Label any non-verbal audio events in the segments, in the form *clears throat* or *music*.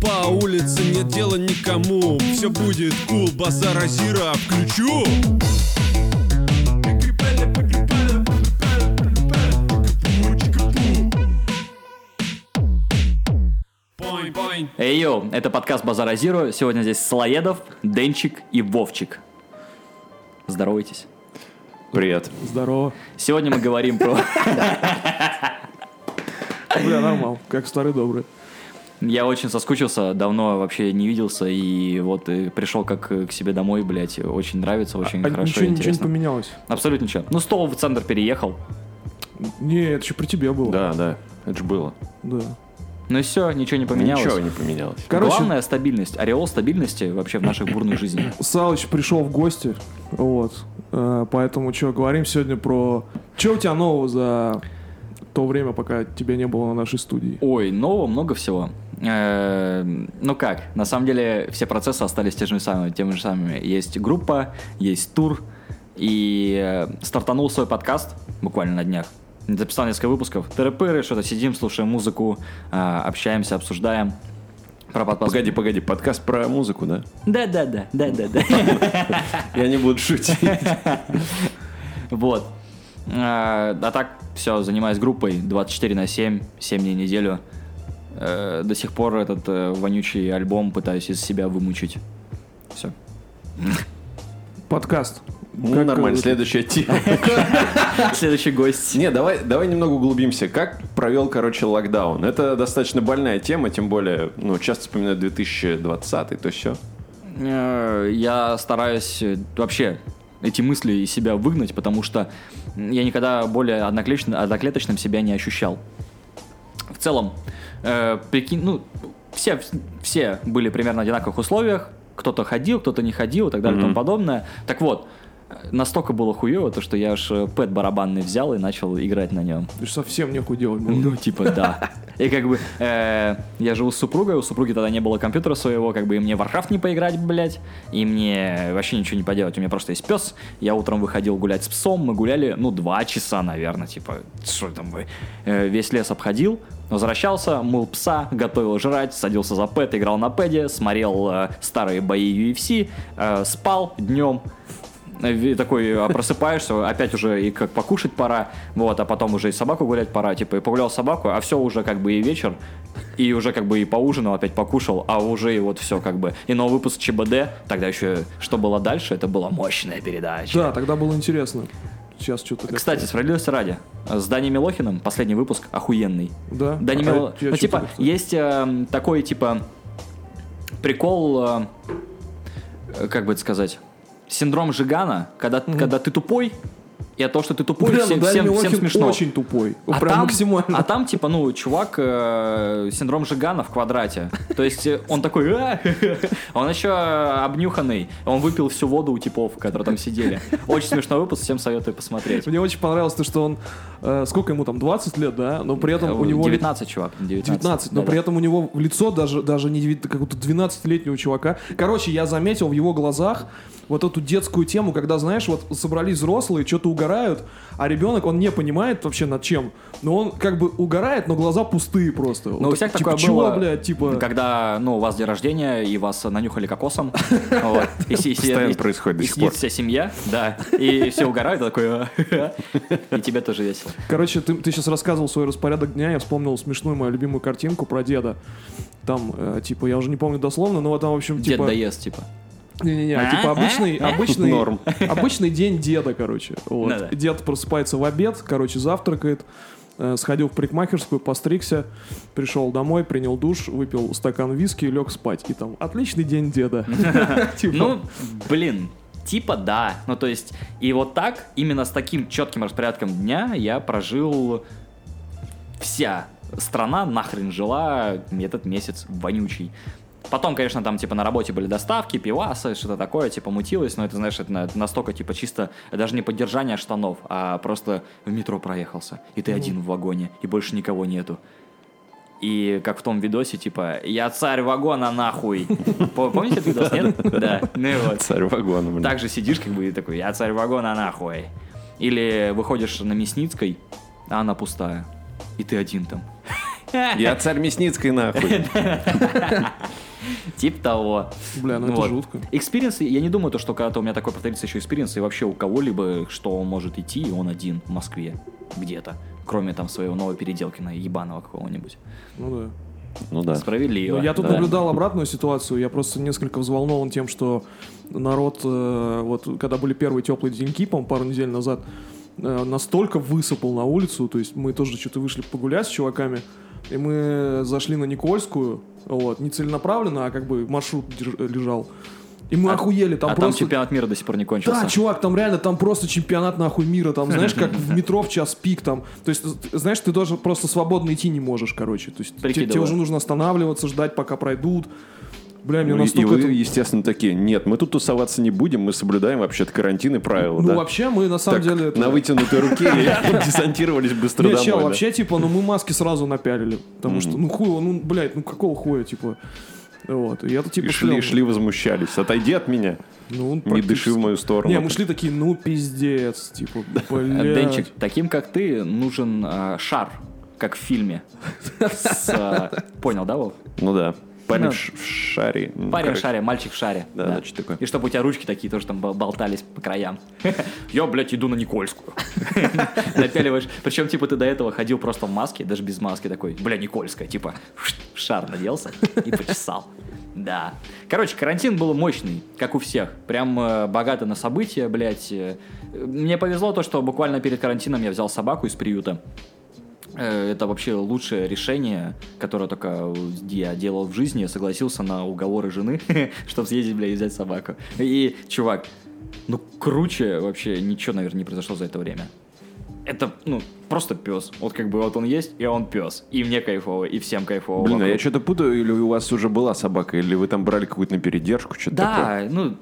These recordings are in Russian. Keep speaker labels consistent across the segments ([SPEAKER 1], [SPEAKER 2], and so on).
[SPEAKER 1] По улице, нет дела никому Все будет кул, базара зира включу Пойн, пойн.
[SPEAKER 2] Эй, йоу, это подкаст Базара Зиро. Сегодня здесь Слоедов, Денчик и Вовчик. Здоровайтесь.
[SPEAKER 3] Привет.
[SPEAKER 4] Здорово.
[SPEAKER 2] Сегодня мы говорим про...
[SPEAKER 4] Бля, нормал, как старый добрый.
[SPEAKER 2] Я очень соскучился, давно вообще не виделся, и вот э, пришел как э, к себе домой, блядь. Очень нравится, очень
[SPEAKER 4] А
[SPEAKER 2] хорошо,
[SPEAKER 4] ничего, ничего не
[SPEAKER 2] интересно.
[SPEAKER 4] поменялось.
[SPEAKER 2] Абсолютно ничего. Ну, стол в центр переехал.
[SPEAKER 4] Не, это еще при тебе было.
[SPEAKER 3] Да, да, это же было.
[SPEAKER 4] Да.
[SPEAKER 2] Ну и все, ничего не поменялось.
[SPEAKER 3] Ничего не поменялось.
[SPEAKER 4] Короче,
[SPEAKER 2] Главное стабильность, ореол стабильности вообще в нашей бурной жизни.
[SPEAKER 4] Салыч пришел в гости, вот. Э, Поэтому что, говорим сегодня про... Что у тебя нового за то время, пока тебя не было на нашей студии?
[SPEAKER 2] Ой, нового много всего. Э, Ну как, на самом деле все процессы остались теми же самыми. Теми же самыми. Есть группа, есть тур, и э, стартанул свой подкаст буквально на днях. Записал несколько выпусков. Тыры-пыры, что-то сидим, слушаем музыку, общаемся, обсуждаем. Про подкаст.
[SPEAKER 3] Погоди, погоди, подкаст про музыку, да?
[SPEAKER 2] Да-да-да, да-да-да. *laughs*
[SPEAKER 3] Я не буду шутить. *laughs*
[SPEAKER 2] Вот. А а так, все, занимаюсь группой 24 на 7, 7 дней в неделю. Э, До сих пор этот э, вонючий альбом пытаюсь из себя вымучить. Все.
[SPEAKER 4] Подкаст.
[SPEAKER 3] Ну,
[SPEAKER 4] Как,
[SPEAKER 3] нормально,
[SPEAKER 4] э,
[SPEAKER 3] следующая тема. *laughs*
[SPEAKER 2] Следующий гость.
[SPEAKER 3] Не, давай, давай немного углубимся. Как провел, короче, локдаун? Это достаточно больная тема, тем более, ну, часто вспоминают 2020, то все.
[SPEAKER 2] Э, Я стараюсь э, вообще эти мысли из себя выгнать, потому что я никогда более одноклеточным себя не ощущал. В целом, э, прикинь, ну, все, все были примерно в одинаковых условиях. Кто-то ходил, кто-то не ходил и так далее и тому подобное. Так вот, настолько было хуево, то, что я аж э, пэт барабанный взял и начал играть на нем.
[SPEAKER 4] Ты ж совсем нехуй делать было.
[SPEAKER 2] Ну, типа, да. И как бы э, я живу с супругой, у супруги тогда не было компьютера своего, как бы и мне в Warcraft не поиграть, блядь, и мне вообще ничего не поделать. У меня просто есть пес. Я утром выходил гулять с псом, мы гуляли, ну, два часа, наверное, типа, что там вы. Э, весь лес обходил, возвращался, мыл пса, готовил жрать, садился за пэт, играл на пэде, смотрел э, старые бои UFC, э, спал днем, такой а, просыпаешься, опять уже и как покушать пора, вот, а потом уже и собаку гулять пора, типа, и погулял собаку, а все уже как бы и вечер, и уже как бы и поужинал, опять покушал, а уже и вот все как бы. И новый выпуск ЧБД, тогда еще что было дальше, это была мощная передача.
[SPEAKER 4] Да, тогда было интересно. Сейчас что-то...
[SPEAKER 2] Кстати, справедливости ради, с Дани Милохиным последний выпуск охуенный.
[SPEAKER 4] Да?
[SPEAKER 2] Дани
[SPEAKER 4] А
[SPEAKER 2] Мило- Ну, типа, есть э, такой, типа, прикол, э, как бы это сказать, синдром Жигана, когда, когда ты тупой, и от того, что ты тупой,
[SPEAKER 4] Бля, ну
[SPEAKER 2] всем,
[SPEAKER 4] Дани
[SPEAKER 2] всем, всем смешно.
[SPEAKER 4] очень тупой.
[SPEAKER 2] А
[SPEAKER 4] Прям
[SPEAKER 2] там,
[SPEAKER 4] максимально.
[SPEAKER 2] а там, типа, ну, чувак, э, синдром Жигана в квадрате. То есть э, он такой, «А, *laughs* он еще обнюханный. Он выпил всю воду у типов, которые там сидели. Очень смешной выпуск, всем советую посмотреть.
[SPEAKER 4] Мне очень понравилось то, что он... э, сколько ему там, 20 лет, да? Но при этом у него... ли-
[SPEAKER 2] 19, чувак, 19.
[SPEAKER 4] 19, но при этом у него лицо даже, даже не девят- какого-то 12-летнего чувака. Короче, я заметил в его глазах вот эту детскую тему, когда, знаешь, вот собрались взрослые, что-то угорают, а ребенок, он не понимает вообще над чем. Но он как бы угорает, но глаза пустые просто.
[SPEAKER 2] Ну, у всех
[SPEAKER 4] типа,
[SPEAKER 2] такое
[SPEAKER 4] чего,
[SPEAKER 2] было,
[SPEAKER 4] блядь, типа...
[SPEAKER 2] когда, ну, у вас день рождения, и вас нанюхали кокосом, *laughs*
[SPEAKER 3] Постоянно происходит до сих
[SPEAKER 2] сидит
[SPEAKER 3] пор.
[SPEAKER 2] вся семья, да, и все угорают, и такой, *laughs* и тебе тоже весело.
[SPEAKER 4] Короче, ты, сейчас рассказывал свой распорядок дня, я вспомнил смешную мою любимую картинку про деда. Там, э, типа, я уже не помню дословно, но вот там, в общем,
[SPEAKER 2] Дед
[SPEAKER 4] типа...
[SPEAKER 2] доест, типа.
[SPEAKER 4] Не-не-не, а типа обычный, обычный,
[SPEAKER 3] Норм. *laughs*
[SPEAKER 4] обычный день деда, короче. Вот.
[SPEAKER 2] Ну да.
[SPEAKER 4] Дед просыпается в обед, короче, завтракает, э, сходил в парикмахерскую, постригся, пришел домой, принял душ, выпил стакан виски и лег спать. И там, отличный день деда. *laughs* *laughs* Типа,
[SPEAKER 2] Ну, блин, типа да. Ну, то есть, и вот так, именно с таким четким распорядком дня я прожил вся страна нахрен жила этот месяц вонючий. Потом, конечно, там, типа, на работе были доставки, пивасы, что-то такое, типа, мутилось, но это, знаешь, это на- настолько, типа, чисто, даже не поддержание штанов, а просто в метро проехался, и ты один в вагоне, и больше никого нету. И как в том видосе, типа, я царь вагона нахуй. *laughs* По- Помните этот видос, нет? *laughs* Да. Ну вот.
[SPEAKER 3] Царь вагона, блин.
[SPEAKER 2] Так же сидишь, как бы, и такой, я царь вагона нахуй. Или выходишь на Мясницкой, а она пустая. И ты один там.
[SPEAKER 3] Я царь Мясницкой, нахуй. *laughs* *laughs*
[SPEAKER 2] Тип того.
[SPEAKER 4] Бля, ну это
[SPEAKER 2] Вот.
[SPEAKER 4] жутко.
[SPEAKER 2] Experience, я не думаю, то, что когда-то у меня такой повторится еще experience, и вообще у кого-либо, что он может идти, и он один в Москве где-то. Кроме там своего нового Переделкина, ебаного какого-нибудь.
[SPEAKER 4] Ну да.
[SPEAKER 3] Ну да.
[SPEAKER 2] Справедливо.
[SPEAKER 4] Ну, я тут
[SPEAKER 2] да.
[SPEAKER 4] наблюдал обратную ситуацию. Я просто несколько взволнован тем, что народ, э, вот когда были первые теплые деньки, по пару недель назад, э, настолько высыпал на улицу. То есть мы тоже что-то вышли погулять с чуваками, и мы зашли на Никольскую, вот, не целенаправленно, а как бы маршрут лежал. И мы
[SPEAKER 2] А-
[SPEAKER 4] охуели, там
[SPEAKER 2] а там
[SPEAKER 4] просто...
[SPEAKER 2] чемпионат мира до сих пор не кончился.
[SPEAKER 4] Да, чувак, там реально, там просто чемпионат нахуй мира, там, знаешь, как в метро в час пик, там, то есть, з- знаешь, ты даже просто свободно идти не можешь, короче, то есть, те- тебе, уже нужно останавливаться, ждать, пока пройдут, бля, мне
[SPEAKER 3] Ну, и- и
[SPEAKER 4] настолько
[SPEAKER 3] вы,
[SPEAKER 4] это-
[SPEAKER 3] естественно, такие, нет, мы тут тусоваться не будем, мы соблюдаем вообще-то карантин и правила,
[SPEAKER 4] Ну,
[SPEAKER 3] да?
[SPEAKER 4] вообще, мы на самом
[SPEAKER 3] Так,
[SPEAKER 4] деле... это-
[SPEAKER 3] на вытянутой руке *laughs* *laughs* десантировались быстро домой.
[SPEAKER 4] чел, вообще, типа, ну мы маски сразу напялили, потому что, ну хуй, ну, блядь, ну какого хуя, типа, вот, и это типа...
[SPEAKER 3] И шли, шли, возмущались. Отойди от меня.
[SPEAKER 4] Ну,
[SPEAKER 3] Не
[SPEAKER 4] практически.
[SPEAKER 3] дыши в мою сторону.
[SPEAKER 4] Не, мы шли такие, ну пиздец, типа,
[SPEAKER 2] Э,
[SPEAKER 4] блядь.
[SPEAKER 2] Денчик, таким как ты нужен э, шар, как в фильме. *laughs* С, э, Понял, да, Вов?
[SPEAKER 3] Ну да. Парень
[SPEAKER 2] Ну,
[SPEAKER 3] в в шаре.
[SPEAKER 2] Парень в
[SPEAKER 3] короче.
[SPEAKER 2] шаре, мальчик в шаре.
[SPEAKER 3] Да, значит, такое.
[SPEAKER 2] И чтобы у тебя ручки такие тоже там бол- болтались по краям. *laughs* Я, блядь, иду на Никольскую. *laughs* Напяливаешь. Причем, типа, ты до этого ходил просто в маске, даже без маски такой. Бля, Никольская, типа, в *laughs* шар наделся и почесал. Да. Короче, карантин был мощный, как у всех. Прям э, богато на события, блядь. Э, Мне повезло то, что буквально перед карантином я взял собаку из приюта. Э, Это вообще лучшее решение, которое только я делал в жизни. Я согласился на уговоры жены, *laughs* чтобы съездить, бля, и взять собаку. И, чувак, ну круче вообще ничего, наверное, не произошло за это время. Это, ну, просто пес. Вот как бы вот он есть, и он пес. И мне кайфово, и всем кайфово.
[SPEAKER 3] Блин, а я что-то путаю, или у вас уже была собака, или вы там брали какую-то на передержку, что-то такое?
[SPEAKER 2] Да, ну...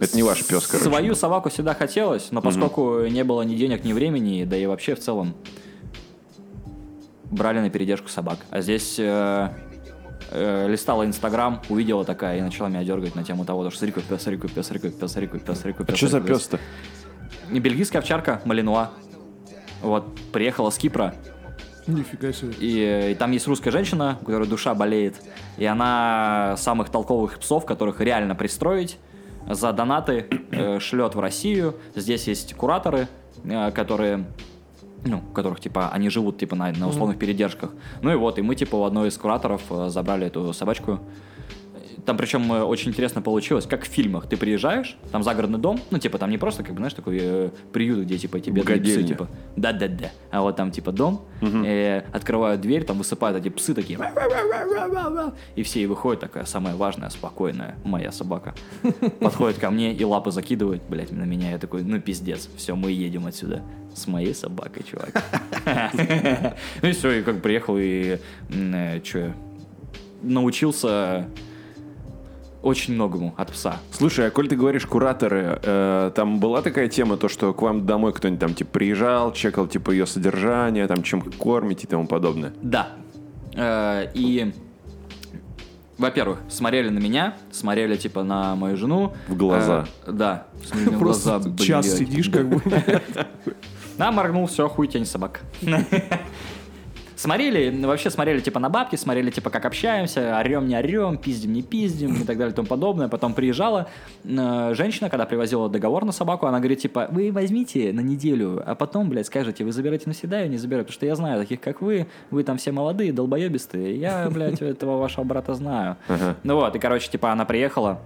[SPEAKER 3] Это не ваш пес, короче,
[SPEAKER 2] Свою собаку всегда хотелось, но поскольку не было ни денег, ни времени, да и вообще в целом брали на передержку собак. А здесь э, э, листала Инстаграм, увидела такая и начала меня дергать на тему того, что смотри, какой пес, смотри, какой пес, смотри, какой пес, смотри, какой пес, смотри, какой
[SPEAKER 3] А
[SPEAKER 2] пес.
[SPEAKER 3] что за пес-то?
[SPEAKER 2] Бельгийская овчарка Малинуа. Вот, приехала с Кипра,
[SPEAKER 4] Нифига себе.
[SPEAKER 2] и, и там есть русская женщина, у которой душа болеет, и она самых толковых псов, которых реально пристроить, за донаты э, шлет в Россию. Здесь есть кураторы, э, которые ну, которых, типа, они живут, типа, на, на условных передержках. Ну и вот, и мы, типа, у одной из кураторов э, забрали эту собачку. Там причем э, очень интересно получилось, как в фильмах. Ты приезжаешь, там загородный дом, ну, типа, там не просто, как бы, знаешь, такой э, приют, где, типа, тебе псы, типа, да-да-да. А вот там, типа, дом, э, открывают дверь, там высыпают эти псы такие, и все, и выходит такая самая важная, спокойная моя собака. Подходит ко мне и лапы закидывает, блядь, на меня. Я такой, ну, пиздец, все, мы едем отсюда. С моей собакой, чувак. *laughs* Ну и все, и как приехал, и что, научился очень многому от пса.
[SPEAKER 3] Слушай, а коль ты говоришь кураторы, э, там была такая тема, то, что к вам домой кто-нибудь там, типа, приезжал, чекал, типа, ее содержание, там, чем кормите и тому подобное?
[SPEAKER 2] Да. Э, И, во-первых, смотрели на меня, смотрели, типа, на мою жену.
[SPEAKER 3] В глаза.
[SPEAKER 2] Э, Да.
[SPEAKER 4] Просто
[SPEAKER 2] глаза,
[SPEAKER 4] час сидишь, как бы. *laughs*
[SPEAKER 2] Да, моргнул, все, хуй тень собак. *laughs* Смотрели, вообще смотрели типа на бабки, смотрели типа как общаемся, орем, не орем, пиздим, не пиздим и так далее и тому подобное. Потом приезжала э, женщина, когда привозила договор на собаку, она говорит типа, вы возьмите на неделю, а потом, блядь, скажете, вы забираете навсегда, я не забираю, потому что я знаю таких, как вы, вы там все молодые, долбоебистые, я, блядь, *laughs* этого вашего брата знаю. Ну вот, и, короче, типа она приехала,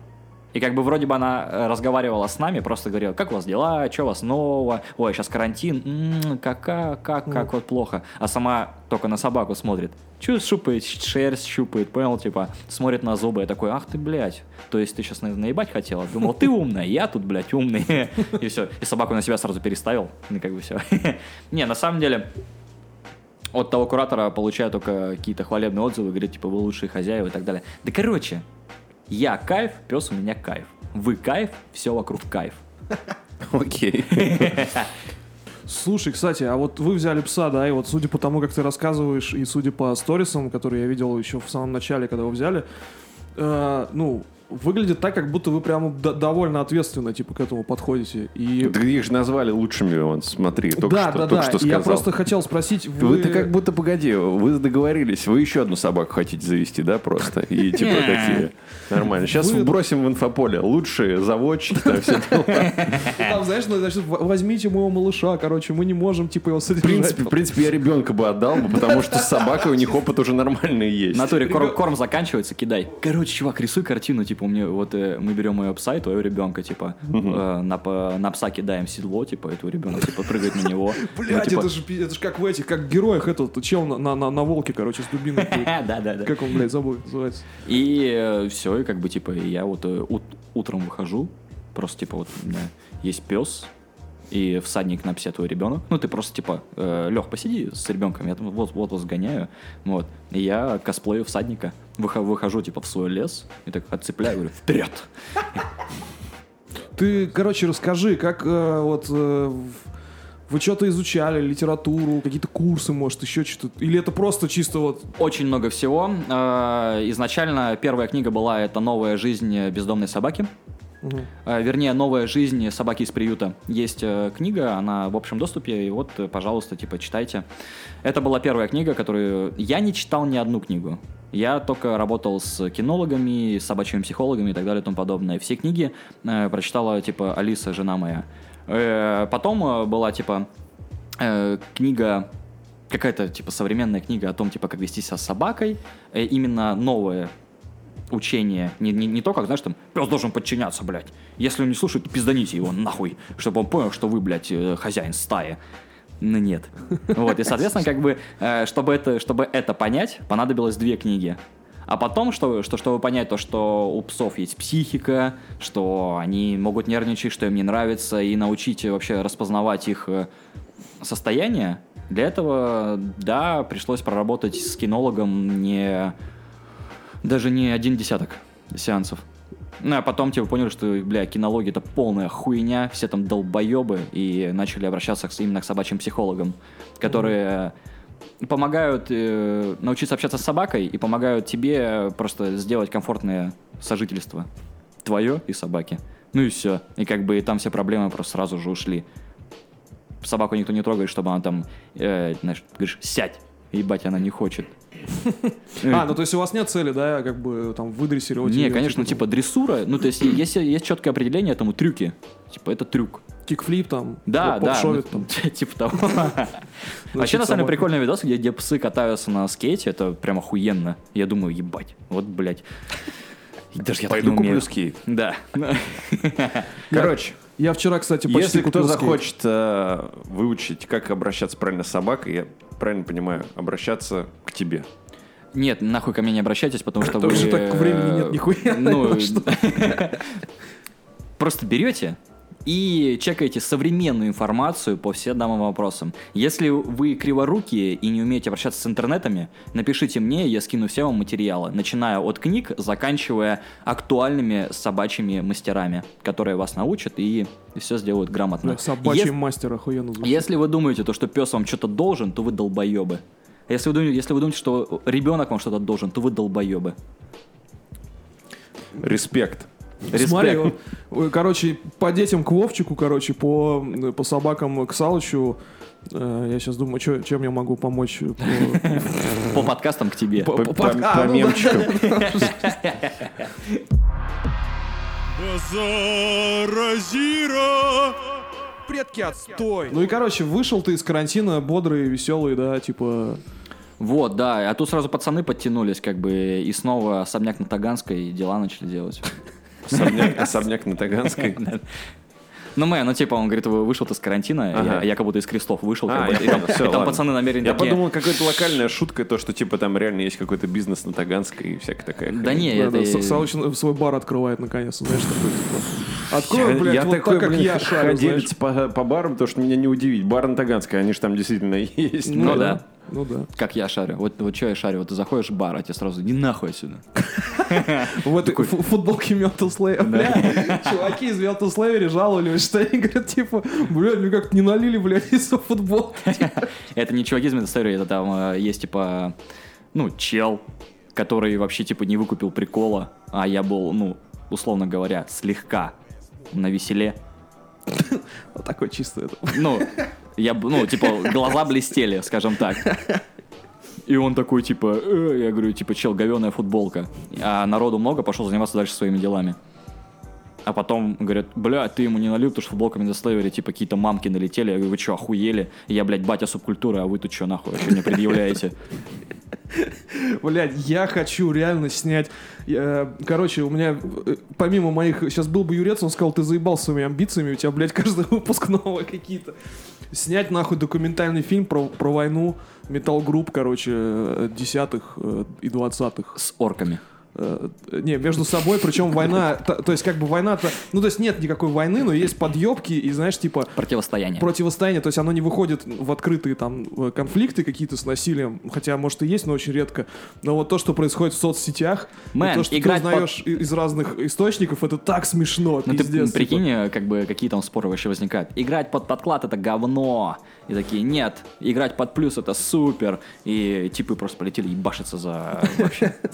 [SPEAKER 2] и как бы вроде бы она э, разговаривала с нами, просто говорила, как у вас дела, что у вас нового, ой, сейчас карантин, м, кака, как, как вот плохо. А сама только на собаку смотрит. Че шупает, шерсть щупает, понял, типа, смотрит на зубы, я такой, ах ты, блядь, то есть ты сейчас наебать хотела? Думал, ты умная, я тут, блядь, умный. *laughs* И все, и собаку на себя сразу переставил, и как бы все. *laughs* Не, на самом деле, от того куратора получаю только какие-то хвалебные отзывы, говорит, типа, вы лучшие хозяева и так далее. Да короче, я кайф, пес у меня кайф. Вы кайф, все вокруг кайф.
[SPEAKER 3] Окей.
[SPEAKER 4] Слушай, кстати, а вот вы взяли пса, да, и вот судя по тому, как ты рассказываешь, и судя по сторисам, которые я видел еще в самом начале, когда вы взяли, э, ну, выглядит так, как будто вы прямо д- довольно ответственно, типа, к этому подходите. И...
[SPEAKER 3] Да их же назвали лучшими, вон, смотри, только
[SPEAKER 4] да,
[SPEAKER 3] что,
[SPEAKER 4] да,
[SPEAKER 3] только
[SPEAKER 4] да.
[SPEAKER 3] что сказал.
[SPEAKER 4] Я просто хотел спросить, вы...
[SPEAKER 3] Вы-то как будто, погоди, вы договорились, вы еще одну собаку хотите завести, да, просто? И типа такие, нормально. Сейчас
[SPEAKER 4] Вы-
[SPEAKER 3] бросим в инфополе, лучшие заводчики, там все.
[SPEAKER 4] Там, знаешь, ну, значит, в- возьмите моего малыша, короче, мы не можем, типа, его
[SPEAKER 3] В
[SPEAKER 4] содержать.
[SPEAKER 3] принципе, в принципе, я ребенка бы отдал, бы, потому что с собакой у них опыт уже нормальный
[SPEAKER 2] В
[SPEAKER 3] есть.
[SPEAKER 2] натуре корм, корм заканчивается, кидай. Короче, чувак, рисуй картину, типа, у меня вот э, мы берем моего пса и твоего ребенка, типа, э, на, по- на пса кидаем седло, типа, и твой ребенок, типа, прыгает на *laughs* него. Ну,
[SPEAKER 4] Блять,
[SPEAKER 2] типа,
[SPEAKER 4] это же это ж как в этих, как героях этот чел на, на, волке, короче, с дубиной. ходит.
[SPEAKER 2] Да, да, да.
[SPEAKER 4] Как он, блядь, забыл, называется.
[SPEAKER 2] И все, и как бы, типа, я вот э, ут- утром выхожу, просто, типа, вот у меня есть пес, и всадник на псе твой ребенок. Ну, ты просто, типа, Лех, посиди с ребенком, я там вот, вот вот сгоняю. Вот. И я косплею всадника. Выхо- выхожу, типа, в свой лес, и так отцепляю, говорю, вперед!
[SPEAKER 4] Ты, короче, расскажи, как э, вот э, вы что-то изучали, литературу, какие-то курсы, может, еще что-то? Или это просто чисто вот...
[SPEAKER 2] Очень много всего. Э, Изначально первая книга была это «Новая жизнь бездомной собаки». Э, Вернее, «Новая жизнь собаки из приюта». Есть э, книга, она в общем доступе, и вот, э, пожалуйста, типа, читайте. Это была первая книга, которую... Я не читал ни одну книгу. Я только работал с кинологами, с собачьими психологами и так далее и тому подобное. Все книги э, прочитала, типа, Алиса, жена моя. Э, потом э, была, типа, э, книга какая-то типа современная книга о том, типа, как вести себя с собакой, э, именно новое учение, не, не, не то, как, знаешь, там, пес должен подчиняться, блядь. Если он не слушает, пизданите его нахуй, чтобы он понял, что вы, блядь, э, хозяин стаи. Ну нет. Вот, и, соответственно, как бы, э, чтобы это, чтобы это понять, понадобилось две книги. А потом, что, что, чтобы понять то, что у псов есть психика, что они могут нервничать, что им не нравится, и научить вообще распознавать их э, состояние, для этого, да, пришлось проработать с кинологом не даже не один десяток сеансов. Ну, а потом, типа, поняли, что, бля, кинология это полная хуйня, все там долбоебы, и начали обращаться именно к собачьим психологам, которые помогают э, научиться общаться с собакой и помогают тебе просто сделать комфортное сожительство. Твое и собаки. Ну и все. И как бы там все проблемы просто сразу же ушли. Собаку никто не трогает, чтобы она там, э, знаешь, говоришь, сядь. Ебать, она не хочет. *laughs*
[SPEAKER 4] А, ну то есть у вас нет цели, да, как бы там выдрессировать
[SPEAKER 2] Не,
[SPEAKER 4] её,
[SPEAKER 2] конечно, типа дрессура. Ну, то есть, есть, есть четкое определение этому трюки. Типа, это трюк.
[SPEAKER 4] кикфлип там,
[SPEAKER 2] Да, да.
[SPEAKER 4] попшовит
[SPEAKER 2] ну,
[SPEAKER 4] там. *laughs*
[SPEAKER 2] Типа того. *laughs* Вообще, на самом деле, прикольный видос, где, где псы катаются на скейте. Это прям охуенно. Я думаю, ебать. Вот, блядь. Даже я так
[SPEAKER 3] Пойду куплю скейт.
[SPEAKER 2] Да.
[SPEAKER 3] Короче,
[SPEAKER 4] Я вчера, кстати, почти
[SPEAKER 3] если кто захочет э, выучить, как обращаться правильно с собакой, я правильно понимаю, обращаться к тебе.
[SPEAKER 2] Нет, нахуй ко мне не обращайтесь, потому что
[SPEAKER 4] Потому
[SPEAKER 2] вы...
[SPEAKER 4] что так времени нет нихуя, *laughs*
[SPEAKER 2] Ну, *laughs* просто берете и чекаете современную информацию по всем данным вопросам. Если вы криворукие и не умеете обращаться с интернетами, напишите мне, я скину все вам материалы, начиная от книг, заканчивая актуальными собачьими мастерами, которые вас научат и все сделают грамотно.
[SPEAKER 4] Бля, Собачий
[SPEAKER 2] Ес-
[SPEAKER 4] мастер охуенно звучит.
[SPEAKER 2] если вы думаете, то, что пес вам что-то должен, то вы долбоебы. Если вы, думаете, если вы думаете, что ребенок вам что-то должен, то вы долбоебы.
[SPEAKER 3] Респект.
[SPEAKER 4] Смотри,
[SPEAKER 2] Респект.
[SPEAKER 4] короче, по детям к Вовчику, короче, по, по собакам к Салычу. э, Я сейчас думаю, чё- чем я могу помочь. по-
[SPEAKER 2] По подкастам к тебе.
[SPEAKER 4] по-
[SPEAKER 3] По,
[SPEAKER 4] по-
[SPEAKER 3] по-
[SPEAKER 4] а, ну
[SPEAKER 3] мемчикам.
[SPEAKER 1] Базара
[SPEAKER 4] Предки отстой. Ну и, короче, вышел ты из карантина бодрый, веселый, да, типа...
[SPEAKER 2] Вот, да, а тут сразу пацаны подтянулись, как бы, и снова особняк на Таганской, и дела начали делать.
[SPEAKER 3] Особняк, особняк на Таганской. *laughs*
[SPEAKER 2] Ну, мэ, ну, типа, он говорит, вы- вышел ты с карантина,
[SPEAKER 3] Ага.
[SPEAKER 2] я, я как будто из крестов вышел,
[SPEAKER 3] А,
[SPEAKER 2] как и там,
[SPEAKER 3] всё,
[SPEAKER 2] и там пацаны намерены
[SPEAKER 3] Я
[SPEAKER 2] такие,
[SPEAKER 3] подумал, какая-то локальная шутка, то, что типа там реально есть какой-то бизнес на Таганской и всякая такая.
[SPEAKER 2] Да
[SPEAKER 3] хрень.
[SPEAKER 2] не,
[SPEAKER 4] Да,
[SPEAKER 2] это...
[SPEAKER 4] да, Са- Салыч э, свой бар открывает наконец, знаешь, такой, типа... Открой,
[SPEAKER 3] Я,
[SPEAKER 4] блядь,
[SPEAKER 3] я
[SPEAKER 4] вот
[SPEAKER 3] такой,
[SPEAKER 4] так, как я шарю, знаешь.
[SPEAKER 3] ходилец по, по барам, то, что меня не удивить. Бар на Таганской, они же там действительно *laughs* есть.
[SPEAKER 2] Ну да.
[SPEAKER 4] Ну да.
[SPEAKER 2] Как я шарю. Вот, вот что я шарю? Вот ты заходишь в бар, а тебе сразу иди нахуй отсюда. *laughs*
[SPEAKER 4] В этой фу- футболке Mental Slayer. Бля, чуваки из Mental Slayer жаловались, что они говорят, типа, блядь, мне как-то не налили, блядь, *laughs* из-за футболки. *laughs*
[SPEAKER 2] Это не чуваки из Метастори, это там э, есть, типа, ну, чел, который вообще, типа, не выкупил прикола, а я был, ну, условно говоря, слегка на веселе.
[SPEAKER 4] Вот такой чисто это.
[SPEAKER 2] Ну, я, ну, типа, глаза блестели, скажем так. И он такой, типа, «Э», я говорю, типа, чел, говеная футболка. А народу много, пошел заниматься дальше своими делами. А потом говорят, бля, ты ему не налил, потому что футболка Медослейвери, типа, какие-то мамки налетели. Я говорю, вы что, охуели? Я, блядь, батя субкультуры, а вы тут что, нахуй, вообще мне предъявляете? *laughs*
[SPEAKER 4] Блядь, я хочу реально снять... э, Короче, у меня, э, помимо моих... Сейчас был бы Юрец, он сказал, ты заебал своими амбициями, у тебя, блядь, каждый *laughs* выпуск новые какие-то. Снять, нахуй, документальный фильм про, про войну Group, короче, э, десятых и двадцатых.
[SPEAKER 2] С орками.
[SPEAKER 4] Э, Не, между собой, причем война... То то есть, как бы война-то... Ну, то есть, нет никакой войны, но есть подъебки и, знаешь, типа...
[SPEAKER 2] Противостояние.
[SPEAKER 4] противостояние, то есть оно не выходит в открытые там э, конфликты какие-то с насилием, хотя может и есть, но очень редко. Но вот то, что происходит в соцсетях, и
[SPEAKER 2] Мэн,
[SPEAKER 4] то, что ты узнаешь и- из разных источников, это так смешно,
[SPEAKER 2] Ну ты
[SPEAKER 4] пиздец.
[SPEAKER 2] прикинь,
[SPEAKER 4] типа.
[SPEAKER 2] как бы какие там споры вообще возникают. Играть под подклад это говно. И такие, нет, играть под плюс это супер. И типы просто полетели ебашиться за вообще. *laughs*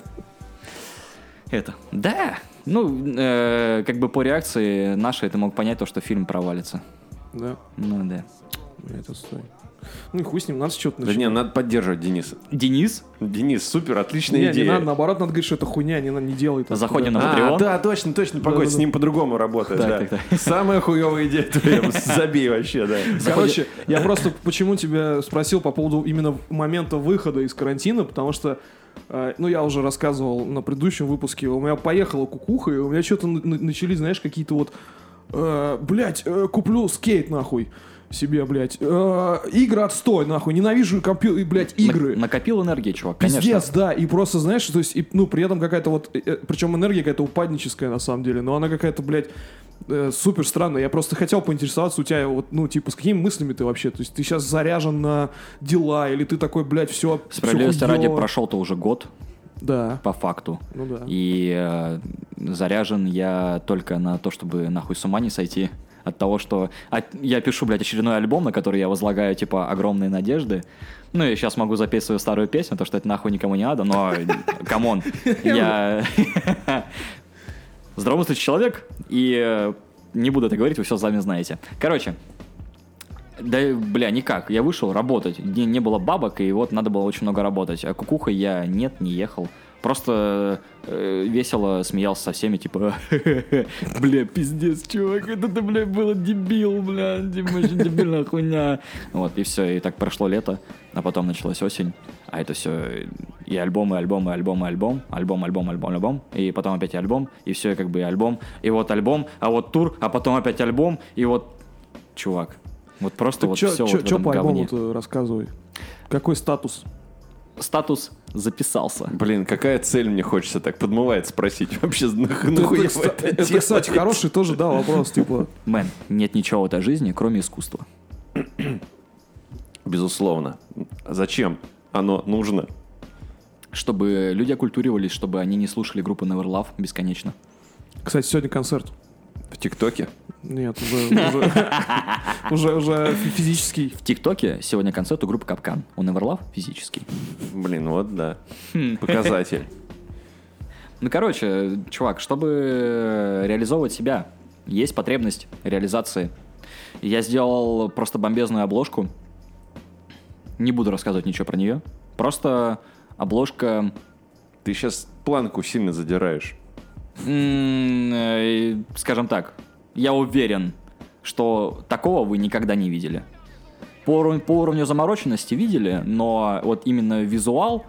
[SPEAKER 2] Это. Да. Ну, э, как бы по реакции нашей ты мог понять то, что фильм провалится.
[SPEAKER 4] Да,
[SPEAKER 2] Ну да.
[SPEAKER 4] это стой. Ну и хуй с ним, надо что-то
[SPEAKER 3] Да не, надо поддерживать Дениса.
[SPEAKER 2] Денис,
[SPEAKER 3] Денис, супер, отличная
[SPEAKER 4] Не, не
[SPEAKER 3] идея.
[SPEAKER 4] надо, наоборот, надо говорить, что это хуйня, не, не делай так.
[SPEAKER 2] Заходим на
[SPEAKER 3] А,
[SPEAKER 2] Patreon.
[SPEAKER 3] да, точно, точно, погодь,
[SPEAKER 4] Да-да-да.
[SPEAKER 3] с ним по-другому работает,
[SPEAKER 2] Так,
[SPEAKER 3] да.
[SPEAKER 2] так,
[SPEAKER 3] Самая хуевая идея твоя, *laughs* забей вообще, да.
[SPEAKER 4] Короче, я просто почему тебя спросил по поводу именно момента выхода из карантина, потому что, ну, я уже рассказывал на предыдущем выпуске, у меня поехала кукуха, и у меня что-то на- на- начались, знаешь, какие-то вот, э, блядь, э, куплю скейт, нахуй, себе, блядь, э, игры отстой, нахуй, ненавижу компьютер, блядь, игры.
[SPEAKER 2] На- накопил энергии, чувак, конечно.
[SPEAKER 4] Пиздец, да, и просто, знаешь, то есть, и, ну, при этом какая-то вот, причем энергия какая-то упадническая, на самом деле, но она какая-то, блядь, э, супер странная. Я просто хотел поинтересоваться у тебя, вот, ну, типа, с какими мыслями ты вообще? То есть ты сейчас заряжен на дела, или ты такой, блядь, все,
[SPEAKER 2] Справедливости ради, прошел-то уже год,
[SPEAKER 4] Да,
[SPEAKER 2] по факту.
[SPEAKER 4] ну да.
[SPEAKER 2] И э, заряжен я только на то, чтобы нахуй с ума не сойти. От того, что от- я пишу, блядь, очередной альбом, на который я возлагаю, типа, огромные надежды. Ну, и сейчас могу запеть свою старую песню, то, что это нахуй никому не надо, но, *laughs* come on, я *laughs* здравомыслящий человек, и э, не буду это говорить, вы все сами знаете. Короче, да, бля, никак. Я вышел работать. Не, не было бабок, и вот надо было очень много работать. А кукуха я нет, не ехал. Просто э, весело смеялся со всеми, типа, *laughs* бля, пиздец, чувак, это ты, бля, было дебил, бля, типа, очень дебильная хуйня. Вот, и все, и так прошло лето, а потом началась осень, а это все и альбом, и альбом, и альбом, и альбом, альбом, альбом, альбом, альбом, и потом опять альбом, и все, как бы и альбом, и вот альбом, а вот тур, а потом опять альбом, и вот, чувак, вот просто вот все вот в этом
[SPEAKER 4] по
[SPEAKER 2] говне.
[SPEAKER 4] альбому-то рассказывай? Какой статус?
[SPEAKER 2] Статус записался.
[SPEAKER 3] Блин, какая цель мне хочется так подмывает спросить. Вообще, нах-
[SPEAKER 4] Это,
[SPEAKER 3] нахуя
[SPEAKER 4] кста-
[SPEAKER 3] вы это
[SPEAKER 4] это, кстати, хороший тоже, да, вопрос, типа,
[SPEAKER 2] Man, нет ничего в этой жизни, кроме искусства.
[SPEAKER 3] Безусловно. Зачем оно нужно?
[SPEAKER 2] Чтобы люди оккультуривались, чтобы они не слушали группу Never Love бесконечно.
[SPEAKER 4] кстати, сегодня концерт.
[SPEAKER 3] В ТикТоке?
[SPEAKER 4] Нет, уже, уже, *laughs* уже, уже фи- физический.
[SPEAKER 2] В ТикТоке сегодня концерт у группы Капкан. У Never Love физический.
[SPEAKER 3] Блин, вот да. Показатель.
[SPEAKER 2] Ну, короче, чувак, чтобы реализовывать себя, есть потребность реализации. Я сделал просто бомбезную обложку. Не буду рассказывать ничего про нее. Просто обложка
[SPEAKER 3] Ты сейчас планку сильно задираешь.
[SPEAKER 2] Э, скажем так, я уверен, что такого вы никогда не видели. По, по уровню замороченности видели, но вот именно визуал,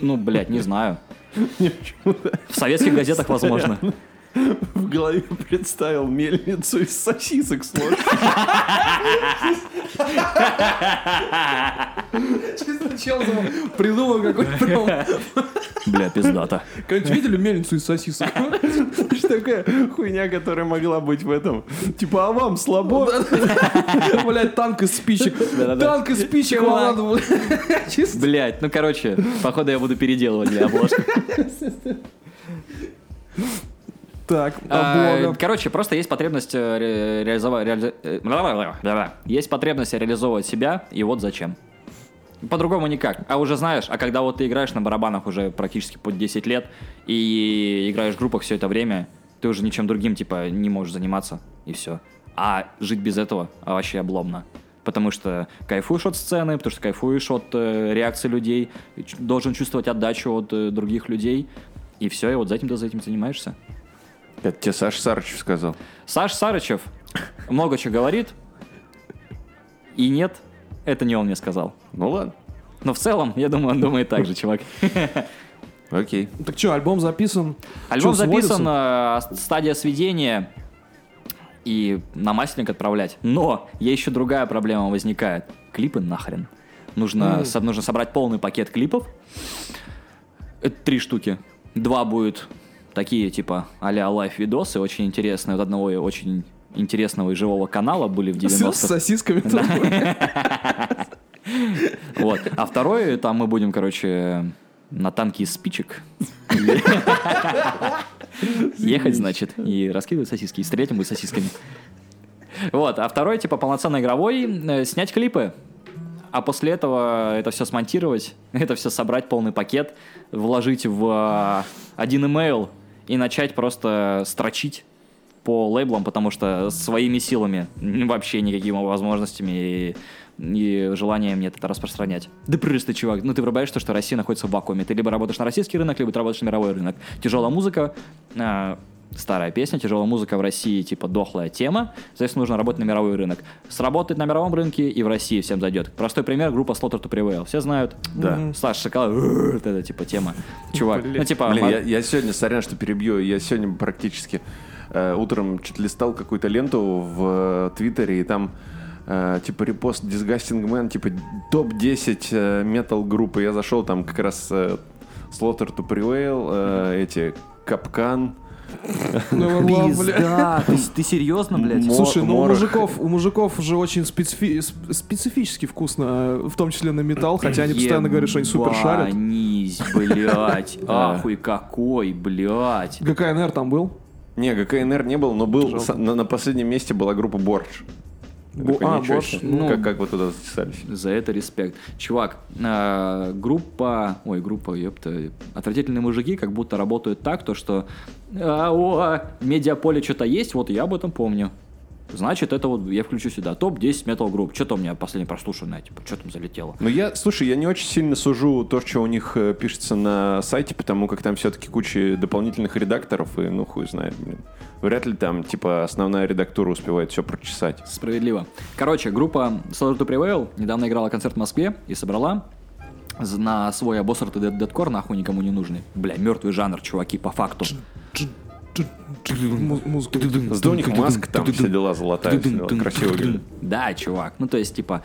[SPEAKER 2] ну, блядь, не знаю. *laughs* В советских газетах, возможно.
[SPEAKER 3] В голове представил мельницу из сосисок с ложкой.
[SPEAKER 4] Чисто чел придумал какой-то.
[SPEAKER 2] Бля, пиздата.
[SPEAKER 4] Когда-нибудь видели мельницу из сосисок?
[SPEAKER 3] Что такая хуйня, которая могла быть в этом? Типа, а вам слабо?
[SPEAKER 4] Блять, танк из спичек. Танк из спичек блядь. Чисто.
[SPEAKER 2] Блядь, ну, короче, походу я буду переделывать для обложки.
[SPEAKER 4] Так,
[SPEAKER 2] А. Короче, просто есть потребность э, ре- реализовать... реали- э. Есть потребность реализовывать себя, и вот зачем. По-другому никак. А уже знаешь, а когда вот ты играешь на барабанах уже практически под 10 лет, и играешь в группах все это время, Ты уже ничем другим, типа, не можешь заниматься, и все. А жить без этого вообще обломно. Потому что кайфуешь от сцены, потому что кайфуешь от э, реакции людей, должен чувствовать отдачу от э, других людей. И все, и вот за этим ты за этим занимаешься.
[SPEAKER 3] Это тебе Саша Сарычев сказал.
[SPEAKER 2] Саш Сарычев много чего говорит, и нет, это не он мне сказал.
[SPEAKER 3] Ну ладно.
[SPEAKER 2] Но в целом, я думаю, он думает так же, чувак.
[SPEAKER 3] Окей.
[SPEAKER 4] Так что, альбом записан?
[SPEAKER 2] Альбом
[SPEAKER 4] сводится?
[SPEAKER 2] записан, э, стадия сведения и на мастеринг отправлять. Но есть еще другая проблема возникает. Клипы нахрен. Нужно, со- нужно собрать полный пакет клипов. Это три штуки. Два будет такие, типа, а-ля лайф-видосы, очень интересные. От одного очень интересного и живого канала были в
[SPEAKER 4] С
[SPEAKER 2] 90-х.
[SPEAKER 4] сосисками. *laughs*
[SPEAKER 2] Вот. А второй, там мы будем, короче, на танке из спичек. *laughs* Ехать, значит, и раскидывать сосиски, и стрелять будет сосисками. Вот, а второй, типа, полноценный игровой, э, снять клипы. А после этого это все смонтировать, *laughs* это все собрать полный пакет, вложить в э, один имейл и начать просто строчить по лейблам, потому что своими силами вообще никакими возможностями и, и желанием нет это распространять. Да просто, чувак, ну ты врубаешь то, что Россия находится в вакууме. Ты либо работаешь на российский рынок, либо ты работаешь на мировой рынок. Тяжелая музыка, э, старая песня, тяжелая музыка в России, типа, дохлая тема. Соответственно, нужно работать на мировой рынок. Сработать на мировом рынке и в России всем зайдет. Простой пример, группа Slaughter to Prevail. Все знают?
[SPEAKER 3] Да.
[SPEAKER 2] Саша Шоколад, вот это, типа, тема. Чувак, ну, типа...
[SPEAKER 3] Блин, я, я сегодня, сорян, что перебью, я сегодня практически э, утром чуть листал какую-то ленту в э, Твиттере, и там э, типа репост Disgusting Man, типа топ-10 метал группы. Я зашел, там как раз э, Slaughter to Prevail, э, эти Капкан.
[SPEAKER 4] Ну.
[SPEAKER 2] Пизда, ты, ты серьезно, блядь?
[SPEAKER 4] Слушай, ну у мужиков, у мужиков же очень специфи- сп- специфически вкусно, в том числе на металл, хотя они постоянно говорят, что они супер шарят.
[SPEAKER 2] Ебанись, блядь. *laughs* Ахуй какой, блядь.
[SPEAKER 4] ГКНР там был?
[SPEAKER 3] Не, ГКНР не был, но был на, на последнем месте была группа Борж. Такой,
[SPEAKER 4] а,
[SPEAKER 3] себе.
[SPEAKER 2] ну.
[SPEAKER 3] как, как вы туда записались?
[SPEAKER 2] За это респект. Чувак, э, группа... Ой, группа, ёпта. Отвратительные мужики как будто работают так, то что... а, о, медиаполе что-то есть, вот я об этом помню. Значит, это вот я включу сюда. Топ-10 метал групп. Что-то у меня последнее прослушанное, типа, что там залетело.
[SPEAKER 3] Ну, я, слушай, я не очень сильно сужу то, что у них э, пишется на сайте, потому как там все-таки куча дополнительных редакторов, и ну хуй знает, блин. Вряд ли там, типа, основная редактура успевает все прочесать.
[SPEAKER 2] Справедливо. Короче, группа Slaughter to Prevail недавно играла концерт в Москве и собрала на свой обосратый дед- дедкор нахуй никому не нужный. Бля, мертвый жанр, чуваки, по факту.
[SPEAKER 4] Му- Музыку.
[SPEAKER 3] Зато у них маска там, все дела золотая, красиво выглядит.
[SPEAKER 2] Да, чувак. Ну, то есть, типа,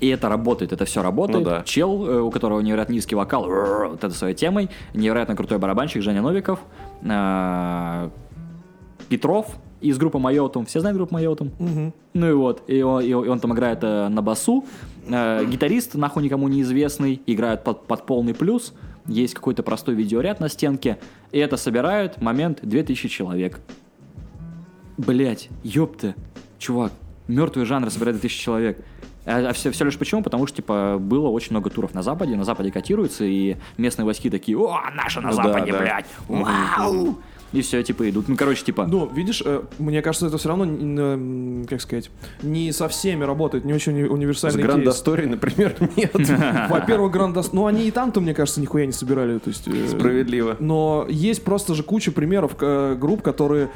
[SPEAKER 2] и это работает, это все работает.
[SPEAKER 3] Ну да.
[SPEAKER 2] Чел, у которого невероятно низкий вокал, вот это своей темой, невероятно крутой барабанщик Женя Новиков, Петров из группы My Autumn. Все знают группу My Autumn? Ну и вот, и он, и он- и он там играет э, на басу. Э, гитарист, нахуй никому неизвестный, играет под, под полный плюс. Есть какой-то простой видеоряд на стенке. И это собирает момент 2000 человек. Блять, ёпта, чувак, мертвый жанр собирает 2000 человек. А, все, все лишь почему? Потому что, типа, было очень много туров на Западе, на Западе котируется, и местные войски такие, о, наши на
[SPEAKER 3] Ну да,
[SPEAKER 2] Западе,
[SPEAKER 3] да.
[SPEAKER 2] блядь, вау! И все, типа, идут. Ну, короче, типа,
[SPEAKER 4] Ну, видишь, э, мне кажется, это все равно, как сказать, не со всеми работает, не очень уни-
[SPEAKER 3] С
[SPEAKER 4] универсальный
[SPEAKER 3] Гранд
[SPEAKER 4] кейс.
[SPEAKER 3] Астори, например, *laughs* нет. *laughs*
[SPEAKER 4] Во-первых, Грандас... Ну, они и там-то, мне кажется, нихуя не собирали. То есть, э,
[SPEAKER 3] Справедливо.
[SPEAKER 4] Но есть просто же куча примеров э, групп, которые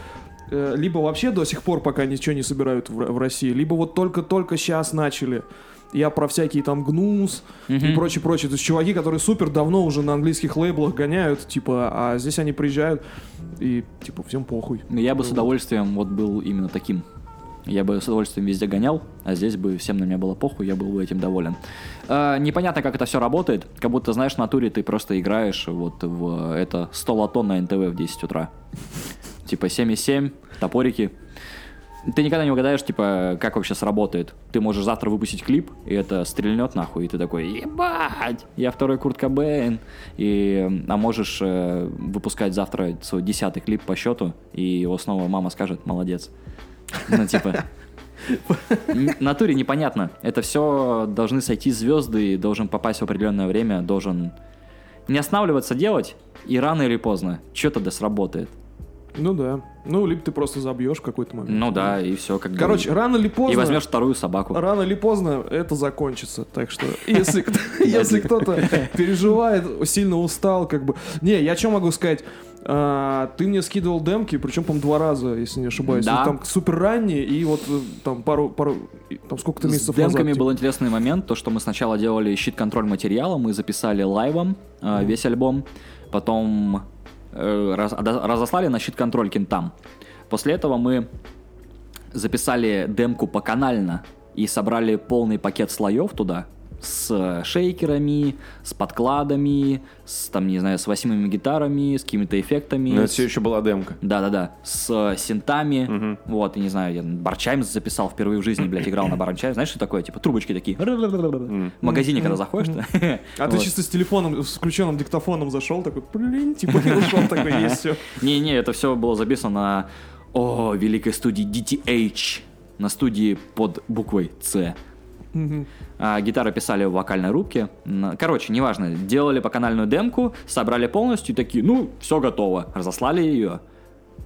[SPEAKER 4] либо вообще до сих пор пока ничего не собирают в России, либо вот только-только сейчас начали. Я про всякие там гнус и прочее, прочее. То есть чуваки, которые супер давно уже на английских лейблах гоняют, типа, а здесь они приезжают и типа всем похуй.
[SPEAKER 2] Ну, Я бы с удовольствием вот был именно таким. Я бы с удовольствием везде гонял, а здесь бы всем на меня было похуй, я был бы этим доволен. А, непонятно, как это все работает. Как будто, знаешь, в натуре ты просто играешь вот в это 100 лото на НТВ в 10 утра. Типа 7,7, топорики. Ты никогда не угадаешь, типа, как вообще сработает. Ты можешь завтра выпустить клип, и это стрельнет нахуй, и ты такой, ебать, я второй Курт Кобейн. И, а можешь э, выпускать завтра свой десятый клип по счету, и его снова мама скажет, молодец. Ну, типа, *laughs* натуре непонятно. Это все должны сойти звезды, должен попасть в определенное время, должен не останавливаться делать, и рано или поздно что-то да сработает.
[SPEAKER 4] Ну да. Ну, либо ты просто забьешь в какой-то момент.
[SPEAKER 2] Ну да, и все как бы.
[SPEAKER 4] Короче, рано или поздно...
[SPEAKER 2] И возьмешь вторую собаку.
[SPEAKER 4] Рано или поздно это закончится. Так что, *laughs* если, если кто-то переживает, сильно устал, как бы... Не, я что могу сказать? А, ты мне скидывал демки, причем, по два раза, если не ошибаюсь.
[SPEAKER 2] Да.
[SPEAKER 4] И Там супер ранние, и вот э, там пару, пару, там сколько-то
[SPEAKER 2] С
[SPEAKER 4] месяцев
[SPEAKER 2] демками
[SPEAKER 4] назад. типа.
[SPEAKER 2] был интересный момент, то, что мы сначала делали щит-контроль материала, мы записали лайвом э, весь альбом, потом раз- отда- разослали на щит-контроль кентам. После этого мы записали демку поканально и собрали полный пакет слоев туда с шейкерами, с подкладами, с, там, не знаю, с восьмыми гитарами, с какими-то эффектами.
[SPEAKER 3] Но это
[SPEAKER 2] с-
[SPEAKER 3] все еще была демка.
[SPEAKER 2] да-да-да, с э, синтами, вот, и не знаю, я Барчаймс записал впервые в жизни, блядь, играл на Барчаймс, знаешь, что такое, типа, трубочки такие, в магазине, когда заходишь,
[SPEAKER 4] А ты чисто с телефоном, с включенным диктофоном зашел, такой, блин, типа, ушел такой, есть все.
[SPEAKER 2] Не-не, это все было записано на, о, великой студии DTH, на студии под буквой А, гитары писали в вокальной рубке. Короче, неважно. Делали по канальную демку, собрали полностью и такие, ну, все готово. Разослали ее,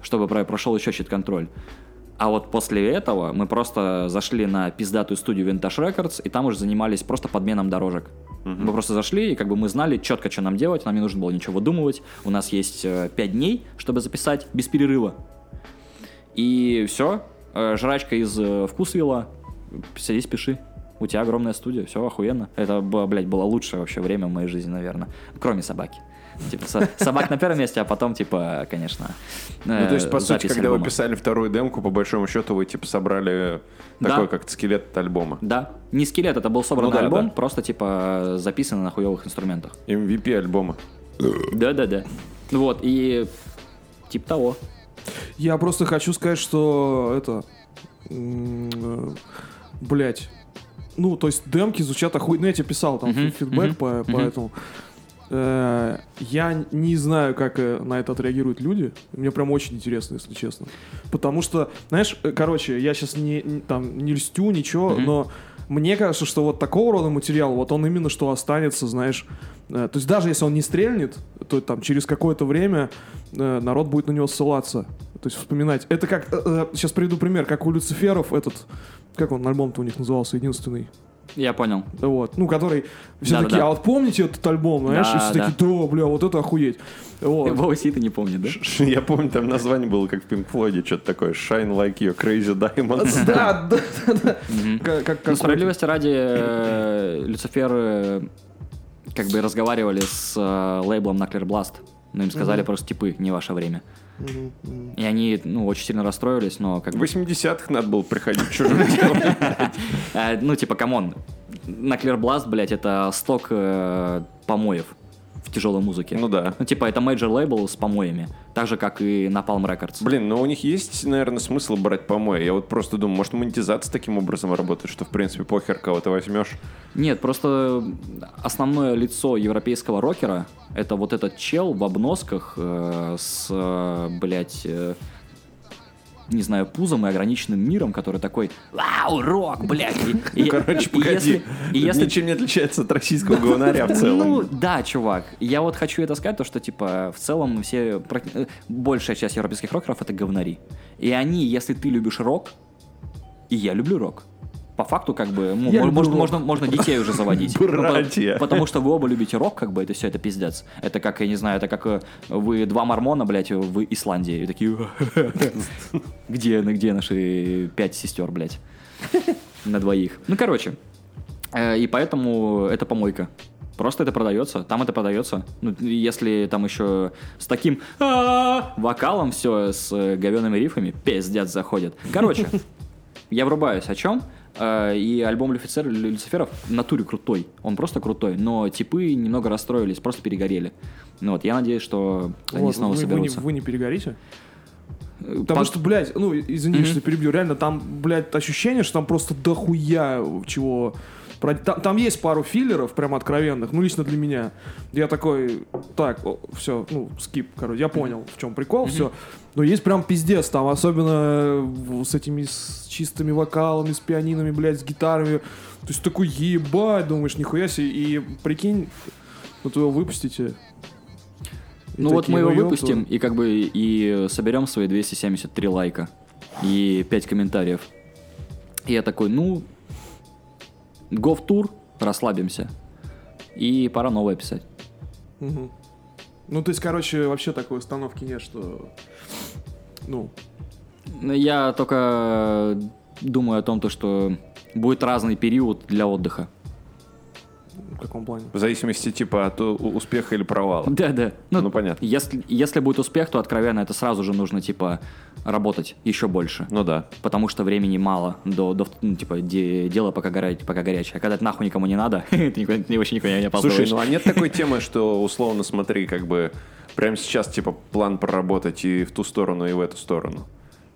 [SPEAKER 2] чтобы про- прошел еще щит-контроль. А вот после этого мы просто зашли на пиздатую студию Vintage Records, и там уже занимались просто подменом дорожек. Мы просто зашли, и как бы мы знали четко, что нам делать, нам не нужно было ничего выдумывать. У нас есть 5 дней, чтобы записать без перерыва. И все, жрачка из э, Вкусвилла, садись, пиши. У тебя огромная студия, все охуенно. Это, блядь, было лучшее вообще время в моей жизни, наверное. Кроме собаки. Типа, со- собак на первом месте, а потом, типа, конечно,
[SPEAKER 3] Ну, то есть, по
[SPEAKER 2] э,
[SPEAKER 3] сути,
[SPEAKER 2] запись
[SPEAKER 3] когда вы писали вторую демку, по большому счету, вы, типа, собрали
[SPEAKER 2] Да.
[SPEAKER 3] такой, как скелет от альбома.
[SPEAKER 2] Да, не скелет, это был собранный
[SPEAKER 3] Ну да,
[SPEAKER 2] альбом,
[SPEAKER 3] да.
[SPEAKER 2] просто, типа, записанный на хуевых инструментах.
[SPEAKER 3] MVP альбома.
[SPEAKER 2] Да-да-да. Вот, и типа того.
[SPEAKER 4] Я просто хочу сказать, что это... м, Блять. Ну, то есть демки звучат охуенно. Ну, я тебе писал там
[SPEAKER 2] Мгм,
[SPEAKER 4] фидбэк
[SPEAKER 2] мгм,
[SPEAKER 4] по,
[SPEAKER 2] мгм.
[SPEAKER 4] поэтому. Э, Я не знаю, как э, на это отреагируют люди. Мне прям очень интересно, если честно. Потому что, знаешь, э, короче, я сейчас не, не- там, не льстю, ничего,
[SPEAKER 2] Мгм.
[SPEAKER 4] но мне кажется, что вот такого рода материал, вот он именно что останется, знаешь. э, То есть даже если он не стрельнет, то там через какое-то время э, народ будет на него ссылаться. То есть вспоминать. Это как, сейчас приведу пример, как у Люциферов этот, как он, альбом-то у них назывался, единственный.
[SPEAKER 2] Я понял.
[SPEAKER 4] Вот, ну, который все
[SPEAKER 2] Да-да-да.
[SPEAKER 4] такие, а вот помните этот альбом, знаешь, и
[SPEAKER 2] Да,
[SPEAKER 4] все
[SPEAKER 2] да.
[SPEAKER 4] такие, да, бля, вот это охуеть. Вот.
[SPEAKER 2] Вова Си ты не помнит, да?
[SPEAKER 3] Я помню, там название было как в Pink Floyd, что-то такое. Shine like your crazy diamonds.
[SPEAKER 4] Да, да, да, да.
[SPEAKER 2] Ну, справедливости ради, э, Люцифер э, как бы разговаривали с э, лейблом Nuclear Blast, но им сказали просто, типы, не ваше время. И они, ну, очень сильно расстроились, но как
[SPEAKER 3] В
[SPEAKER 2] бы...
[SPEAKER 3] 80-х надо было приходить чужое дело. *laughs*
[SPEAKER 2] э, ну, типа, come on, Nuclear Blast, блядь, это сток э, помоев в тяжелой музыке.
[SPEAKER 3] Ну да.
[SPEAKER 2] Ну, типа, это major лейбл с помоями. Так же, как и Napalm Records.
[SPEAKER 3] Блин, но у них есть, наверное, смысл брать помои. Я вот просто думаю, может, монетизация таким образом работает, что, в принципе, похер, кого ты возьмешь.
[SPEAKER 2] Нет, просто основное лицо европейского рокера это вот этот чел в обносках э, с, э, блядь, э, не знаю, пузом и ограниченным миром, который такой, вау, рок, блядь. И- и-
[SPEAKER 3] Короче,
[SPEAKER 2] и
[SPEAKER 3] погоди.
[SPEAKER 2] если- И
[SPEAKER 3] Это
[SPEAKER 2] если
[SPEAKER 3] ничем не отличается от российского говнаря в
[SPEAKER 2] ну,
[SPEAKER 3] целом.
[SPEAKER 2] да, чувак. Я вот хочу это сказать, то, что, типа, в целом все... Большая часть европейских рокеров — это говнари. И они, если ты любишь рок, и я люблю рок, по факту, как бы, ну, можно, можно, можно детей уже заводить. *laughs* Ну,
[SPEAKER 3] Братья.
[SPEAKER 2] Потому что вы оба любите рок, как бы, это все, это пиздец. Это как, я не знаю, это как э, вы два мормона, блядь, в Исландии. И такие, *laughs* где, где наши пять сестер, блядь? На двоих. Ну, короче. Э, И поэтому это помойка. Просто это продается, там это продается. Ну, если там еще с таким вокалом все, с э, говеными рифами, пиздец заходит. Короче, я врубаюсь о чем. Э, И альбом Люцифер, Люциферов в натуре крутой. Он просто крутой. Но типы немного расстроились, просто перегорели. Ну вот, я надеюсь, что они
[SPEAKER 4] Вот,
[SPEAKER 2] снова
[SPEAKER 4] вы, вы не,
[SPEAKER 2] соберутся.
[SPEAKER 4] вы не перегорите?
[SPEAKER 2] Э,
[SPEAKER 4] Потому
[SPEAKER 2] по-
[SPEAKER 4] что, блядь, ну, извини,
[SPEAKER 2] Мгм.
[SPEAKER 4] что перебью, реально, там, блядь, ощущение, что там просто дохуя чего... Про- Там, там есть пару филлеров, прям откровенных, ну, лично для меня. Я такой, так, все, ну, скип, короче, я понял, в чем прикол, все. Но есть прям пиздец там, особенно с этими с чистыми вокалами, с пианинами, блядь, с гитарами. То есть такой, ебать, думаешь, нихуя себе, и прикинь, вот вы его выпустите, И
[SPEAKER 2] Ну вот мы его
[SPEAKER 4] «Ну, ёпта».
[SPEAKER 2] выпустим и как бы и соберем свои 273 лайка и 5 комментариев. И я такой, ну, го в тур, расслабимся. И пора новое писать.
[SPEAKER 4] Мгм. Ну, то есть, короче, вообще такой установки нет, что... Ну,
[SPEAKER 2] Я только думаю о том, то, что будет разный период для отдыха.
[SPEAKER 4] В каком плане?
[SPEAKER 3] В зависимости типа от успеха или провала.
[SPEAKER 2] Да, да.
[SPEAKER 3] Ну, понятно.
[SPEAKER 2] Если, если будет успех, то откровенно это сразу же нужно, типа, работать еще больше.
[SPEAKER 3] Ну да.
[SPEAKER 2] Потому что времени мало до, до ну, типа, де- дело пока, горя- пока горячее. А когда это нахуй никому не надо, *laughs* ты никуда- ты вообще никуда не опаздываешь.
[SPEAKER 3] Слушай, ну а нет такой темы, что условно смотри, как бы прямо сейчас типа план проработать и в ту сторону, и в эту сторону.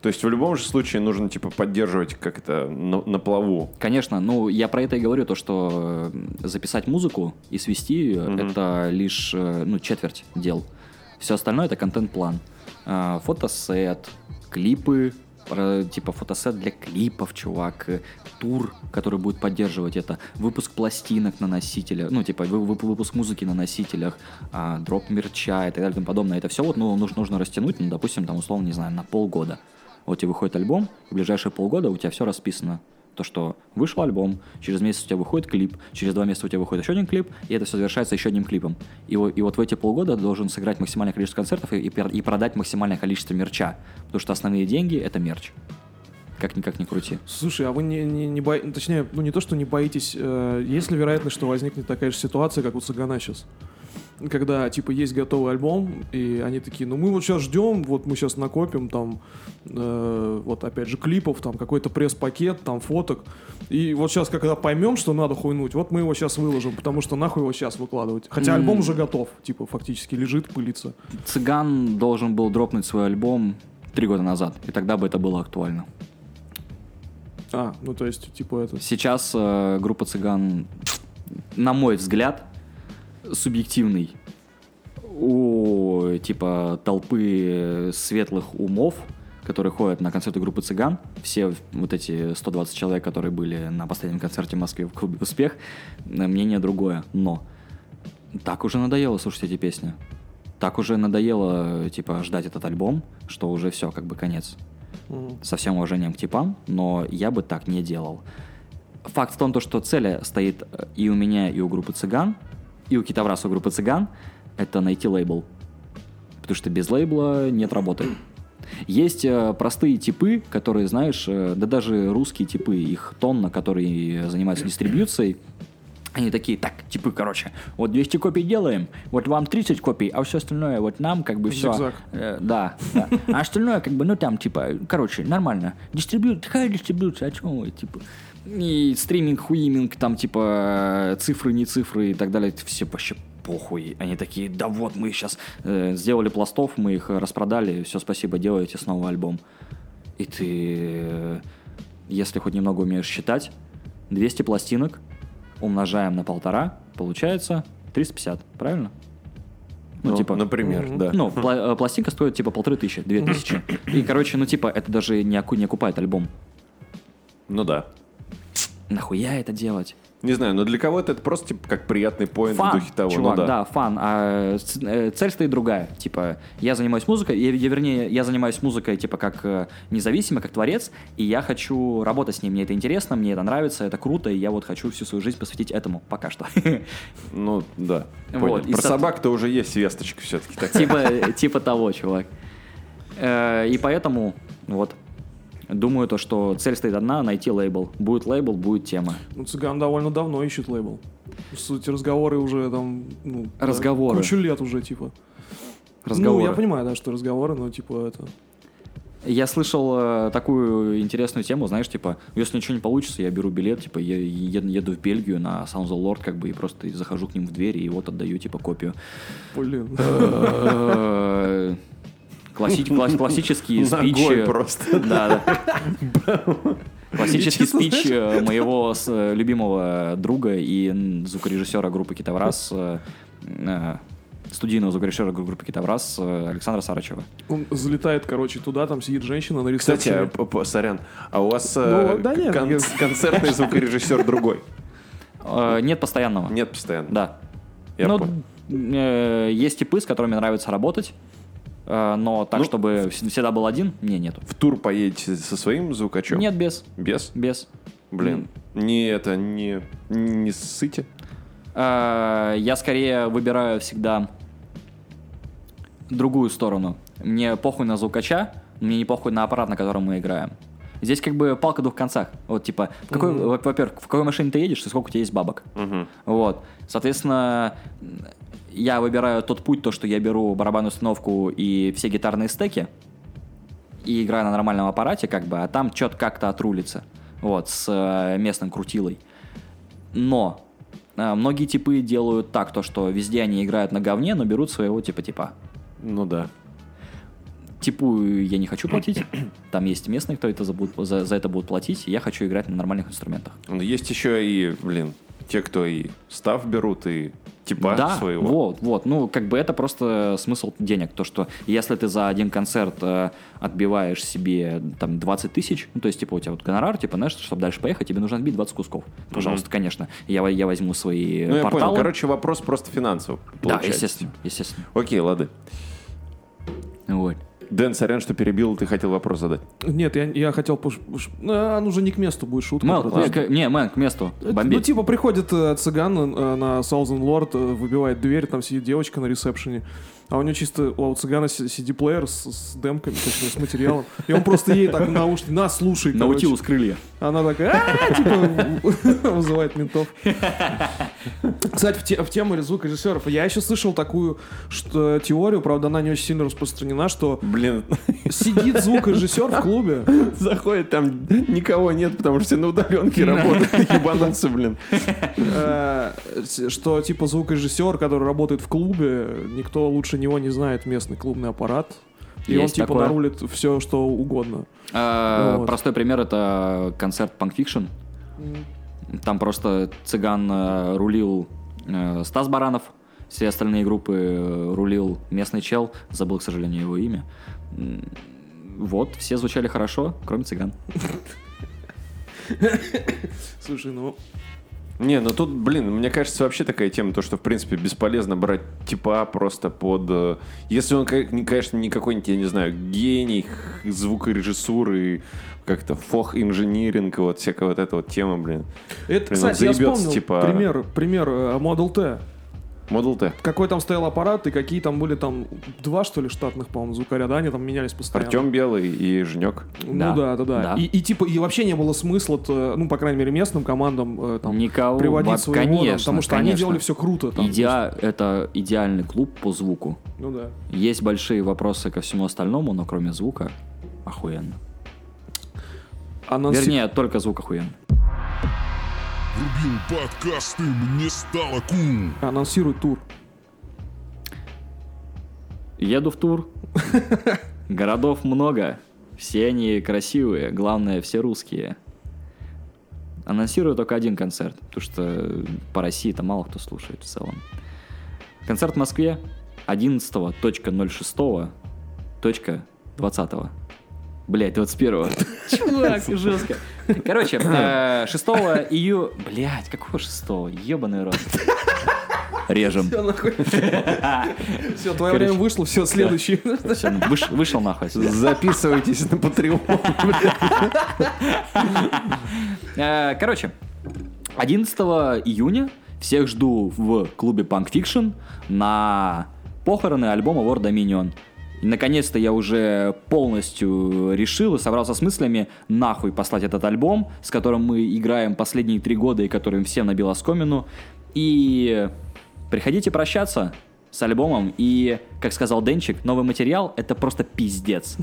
[SPEAKER 3] То есть в любом же случае нужно типа поддерживать как это на, на плаву.
[SPEAKER 2] Конечно, ну я про это и говорю, то что э, записать музыку и свести ее это лишь э, ну, четверть дел. Все остальное это контент-план. Э, Фотосет, клипы, типа фотосет для клипов, чувак, э, тур, который будет поддерживать это, выпуск пластинок на носителях, ну, типа вы- вы- выпуск музыки на носителях, а, дроп мерча и так далее и тому подобное. Это все вот, ну, нужно, нужно растянуть, ну, допустим, там, условно, не знаю, на полгода. Вот тебе выходит альбом, в ближайшие полгода у тебя все расписано. То, что вышел альбом, через месяц у тебя выходит клип, через два месяца у тебя выходит еще один клип, и это все завершается еще одним клипом. И, и вот в эти полгода должен сыграть максимальное количество концертов и, и и продать максимальное количество мерча. Потому что основные деньги — это мерч. Как-никак не крути.
[SPEAKER 4] Слушай, а вы не, не, не боитесь, точнее, ну не то, что не боитесь, э, есть ли вероятность, что возникнет такая же ситуация, как у Цыгана сейчас? Когда, типа, есть готовый альбом, и они такие, ну мы вот сейчас ждем, вот мы сейчас накопим там, э, вот опять же, клипов, там какой-то пресс-пакет, там фоток, и вот сейчас, когда поймем, что надо хуйнуть, вот мы его сейчас выложим, потому что нахуй его сейчас выкладывать. Хотя
[SPEAKER 2] М.
[SPEAKER 4] альбом уже готов, типа, фактически лежит, пылится.
[SPEAKER 2] Цыган должен был дропнуть свой альбом три года назад, и тогда бы это было актуально.
[SPEAKER 4] А, ну то есть, типа, это...
[SPEAKER 2] Сейчас э, группа цыган, на мой взгляд, субъективный у типа толпы светлых умов, которые ходят на концерты группы цыган, все вот эти 120 человек, которые были на последнем концерте в Москве в клубе «Успех», э, мнение другое. Но так уже надоело слушать эти песни. Так уже надоело, типа, ждать этот альбом, что уже все, как бы конец со всем уважением к типам, но я бы так не делал. Факт в том, то, что цель стоит э, и у меня, и у группы цыган, и у Китавраса группы цыган, это найти лейбл. Потому что без лейбла нет работы. Есть э, простые типы, которые, знаешь, э, да даже русские типы, их тонна, которые занимаются дистрибьюцией, они такие, так, типы, короче, вот 200 копий делаем, вот вам 30 копий, а все остальное вот нам как бы все.
[SPEAKER 4] Зигзаг.
[SPEAKER 2] да, да. А остальное как бы, ну там, типа, короче, нормально. Дистрибьют, какая дистрибьюция, о чем вы, типа. И стриминг, хуиминг, там, типа, цифры, не цифры и так далее, это все вообще похуй. Они такие, да вот, мы сейчас сделали пластов, мы их распродали, все, спасибо, делаете снова альбом. И ты, э, если хоть немного умеешь считать, 200 пластинок умножаем на полтора, получается 350, правильно?
[SPEAKER 3] Ну, например,
[SPEAKER 4] Мгм.
[SPEAKER 3] да.
[SPEAKER 2] Ну, пла- э, пластинка стоит типа полторы тысячи, две тысячи. И, короче, ну типа, это даже не, оку- не окупает альбом.
[SPEAKER 3] Ну да.
[SPEAKER 2] Нахуя это делать?
[SPEAKER 3] Не знаю, но для кого-то это просто типа как приятный поинт в духе того.
[SPEAKER 2] чувак,
[SPEAKER 3] ну да.
[SPEAKER 2] да. фан. А э, цель стоит другая. Типа, я занимаюсь музыкой, я, я, вернее, я занимаюсь музыкой, типа, как э, независимо, как творец, и я хочу работать с ней. Мне это интересно, мне это нравится, это круто, и я вот хочу всю свою жизнь посвятить этому пока что. *laughs*
[SPEAKER 3] Ну да.
[SPEAKER 2] Вот,
[SPEAKER 3] Понял. Про
[SPEAKER 2] со-
[SPEAKER 3] собак-то уже есть весточка все-таки.
[SPEAKER 2] Типа, типа того, чувак. Э, И поэтому, вот, думаю то, что цель стоит одна, найти лейбл. Будет лейбл, будет тема.
[SPEAKER 4] Ну, Цыган довольно давно ищет лейбл. По сути, разговоры уже там... Ну, да,
[SPEAKER 2] Разговоры.
[SPEAKER 4] кучу лет уже, типа.
[SPEAKER 2] Разговоры.
[SPEAKER 4] Ну, я понимаю, да, что разговоры, но, типа, это...
[SPEAKER 2] Я слышал э, такую интересную тему, знаешь, типа, если ничего не получится, я беру билет, типа, я еду, еду в Бельгию на Sound the Lord, как бы, и просто захожу к ним в дверь, и вот отдаю, типа, копию.
[SPEAKER 4] Блин.
[SPEAKER 2] Класси- *laughs* класс- Классический спич... Э,
[SPEAKER 3] просто. *laughs*
[SPEAKER 2] Да, да. *laughs* Классический спич э, моего э, любимого друга и звукорежиссера группы Китаврас, студийного звукорежиссера группы Китаврас Александра Сарычева.
[SPEAKER 4] Он залетает, короче, туда, там сидит женщина на
[SPEAKER 3] Кстати,
[SPEAKER 4] ресепшене.
[SPEAKER 3] а, п- п- сорян, а у вас
[SPEAKER 4] Ну, да нет,
[SPEAKER 3] кон-
[SPEAKER 4] я-
[SPEAKER 3] концертный звукорежиссер другой?
[SPEAKER 2] Нет постоянного.
[SPEAKER 3] Нет постоянно.
[SPEAKER 2] Да.
[SPEAKER 3] Я
[SPEAKER 2] ну, есть типы, с которыми нравится работать, но так,
[SPEAKER 3] Ну,
[SPEAKER 2] чтобы вс- всегда был один, не, нету.
[SPEAKER 3] В тур поедете со своим звукачом?
[SPEAKER 2] Нет, без,
[SPEAKER 3] Без?
[SPEAKER 2] без.
[SPEAKER 3] Блин. Не это, не, не ссыте.
[SPEAKER 2] Э, Я скорее выбираю всегда другую сторону. Мне похуй на звукача, мне не похуй на аппарат, на котором мы играем. Здесь как бы палка в двух концах. Вот типа, в какой, во- во-первых, в какой машине ты едешь и сколько у тебя есть бабок.
[SPEAKER 3] Мгм.
[SPEAKER 2] Вот. Соответственно, я выбираю тот путь, то, что я беру барабанную установку и все гитарные стеки, и играю на нормальном аппарате, как бы, а там что-то как-то отрулится. Вот, с э, местным крутилой. Но э, многие типы делают так, то, что везде они играют на говне, но берут своего типа-типа.
[SPEAKER 3] Ну да.
[SPEAKER 2] Типу я не хочу платить, *clears throat* там есть местные, кто это за, за- за это будут платить, я хочу играть на нормальных инструментах.
[SPEAKER 3] Но Есть еще и, блин, те, кто и став берут, и типа
[SPEAKER 2] да,
[SPEAKER 3] своего.
[SPEAKER 2] вот, вот. Ну, как бы это просто смысл денег. То, что если ты за один концерт э, отбиваешь себе там 20 тысяч, ну, то есть, типа, у тебя вот гонорар, типа, знаешь, чтобы дальше поехать, тебе нужно отбить 20 кусков. Пожалуйста, конечно. Я, я возьму свои
[SPEAKER 3] Ну, я понял. Короче, вопрос просто финансовый.
[SPEAKER 2] да, естественно, естественно.
[SPEAKER 3] Окей, лады.
[SPEAKER 2] Вот.
[SPEAKER 3] Дэн, сорян, что перебил, ты хотел вопрос задать.
[SPEAKER 4] Нет, я, я хотел... пуш- А, он уже не к месту будет шутка.
[SPEAKER 2] Мэл,
[SPEAKER 4] правда.
[SPEAKER 2] к- не, мэн, к месту.
[SPEAKER 4] Это,
[SPEAKER 2] Бомбить.
[SPEAKER 4] Ну, типа, приходит э, цыган э, на Southern Lord, э, выбивает дверь, там сидит девочка на ресепшене, а у нее чисто, у цыгана CD-плеер с, с демками, точнее, с материалом. И он просто ей так в наушник, на, слушай.
[SPEAKER 2] Наутилус крылья.
[SPEAKER 4] Она такая, «А-а-а», типа, *laughs* вызывает ментов. *laughs* Кстати, в, те- в тему звукорежиссеров, я еще слышал такую что, теорию, правда, она не очень сильно распространена, что
[SPEAKER 3] Блин,
[SPEAKER 4] сидит звукорежиссер в клубе,
[SPEAKER 3] заходит, там никого нет, потому что все на удаленке работают. *laughs* Ебанутся, блин.
[SPEAKER 4] э, что типа звукорежиссер, который работает в клубе, никто лучше него не знает местный клубный аппарат. И он типа
[SPEAKER 2] такое.
[SPEAKER 4] нарулит все, что угодно.
[SPEAKER 2] А,
[SPEAKER 4] Вот.
[SPEAKER 2] Простой пример это концерт Punk Fiction. Там просто цыган э, рулил э, Стас Баранов, все остальные группы э, рулил местный чел, забыл, к сожалению, его имя. Вот, все звучали хорошо, кроме цыган.
[SPEAKER 4] Слушай, ну
[SPEAKER 3] Не, ну тут, блин, мне кажется, вообще такая тема, то, что, в принципе, бесполезно брать типа просто под... Если он, конечно, не какой-нибудь, я не знаю, гений звукорежиссуры, как-то фох-инжиниринг, вот всякая вот эта вот тема, блин.
[SPEAKER 4] это,
[SPEAKER 3] Блин,
[SPEAKER 4] кстати, я
[SPEAKER 3] заебется,
[SPEAKER 4] вспомнил
[SPEAKER 3] типа-
[SPEAKER 4] пример, пример э, Model T.
[SPEAKER 3] Model T.
[SPEAKER 4] Какой там стоял аппарат и какие там были там два, что ли, штатных, по-моему, звукаря, да, они там менялись постоянно.
[SPEAKER 3] Артем Белый и Женек.
[SPEAKER 4] Ну
[SPEAKER 2] Да.
[SPEAKER 4] да, да, да.
[SPEAKER 2] Да.
[SPEAKER 4] И, и типа, и вообще не было смысла, ну, по крайней мере, местным командам э, там,
[SPEAKER 2] Никого,
[SPEAKER 4] приводить
[SPEAKER 2] во-
[SPEAKER 4] своего, там,
[SPEAKER 2] конечно,
[SPEAKER 4] потому что они
[SPEAKER 2] конечно.
[SPEAKER 4] делали все круто. Там,
[SPEAKER 2] Идеа- это идеальный клуб по звуку.
[SPEAKER 4] Ну да.
[SPEAKER 2] Есть большие вопросы ко всему остальному, но кроме звука охуенно.
[SPEAKER 4] Анонси-
[SPEAKER 2] Вернее, только звук охуенно.
[SPEAKER 1] Врубил подкасты, мне стало кул.
[SPEAKER 4] Анонсируй тур.
[SPEAKER 2] Еду в тур. *laughs* Городов много. Все они красивые. Главное, все русские. Анонсирую только один концерт, потому что по России-то мало кто слушает в целом. Концерт в Москве 11.06.20. Блять, 21 Чувак, жестко. Короче, э, 6 июля... Блять, какого 6 Ебаный рот. Режем.
[SPEAKER 4] Все, нахуй. Все, твое время вышло, все, следующий.
[SPEAKER 2] Вышел нахуй.
[SPEAKER 3] Записывайтесь на Patreon.
[SPEAKER 2] Э, Короче, 11 июня всех жду в клубе Punk Fiction на похороны альбома War Dominion. Наконец-то я уже полностью решил и собрался с мыслями нахуй послать этот альбом, с которым мы играем последние три года и которым всем набил оскомину. И приходите прощаться с альбомом. И, как сказал Денчик, новый материал — это просто пиздец.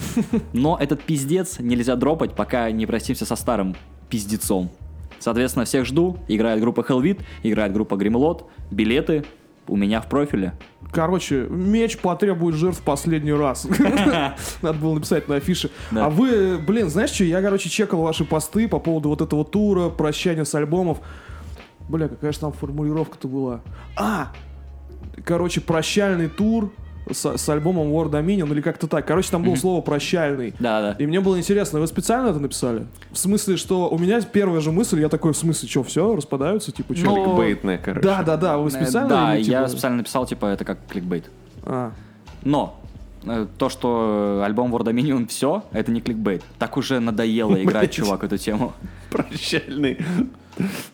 [SPEAKER 2] Но этот пиздец нельзя дропать, пока не простимся со старым пиздецом. Соответственно, всех жду. Играет группа Hellwit, играет группа Grimlot. Билеты у меня в профиле.
[SPEAKER 4] Короче, меч потребует жертв последний раз. *laughs* Надо было написать на афише. А вы, блин, знаешь что, я, короче, чекал ваши посты по поводу вот этого тура, прощания с альбомов. Бля, какая же там формулировка-то была? А! Короче, прощальный тур с, с альбомом War Dominion или как-то так. Короче, там было слово «прощальный».
[SPEAKER 2] Да-да.
[SPEAKER 4] И мне было интересно, вы специально это написали? В смысле, что у меня первая же мысль, я такой, в смысле, что, все, распадаются, типа, что?
[SPEAKER 2] Ну,
[SPEAKER 3] Кликбейтная, короче.
[SPEAKER 4] да, да, да, вы специально?
[SPEAKER 2] Да,
[SPEAKER 4] или,
[SPEAKER 2] я
[SPEAKER 4] типа-
[SPEAKER 2] специально написал, типа, это как кликбейт.
[SPEAKER 4] А,
[SPEAKER 2] Но э, то, что альбом War Dominion все, это не кликбейт. Так уже надоело играть, чувак, эту тему. *laughs*
[SPEAKER 3] Прощальный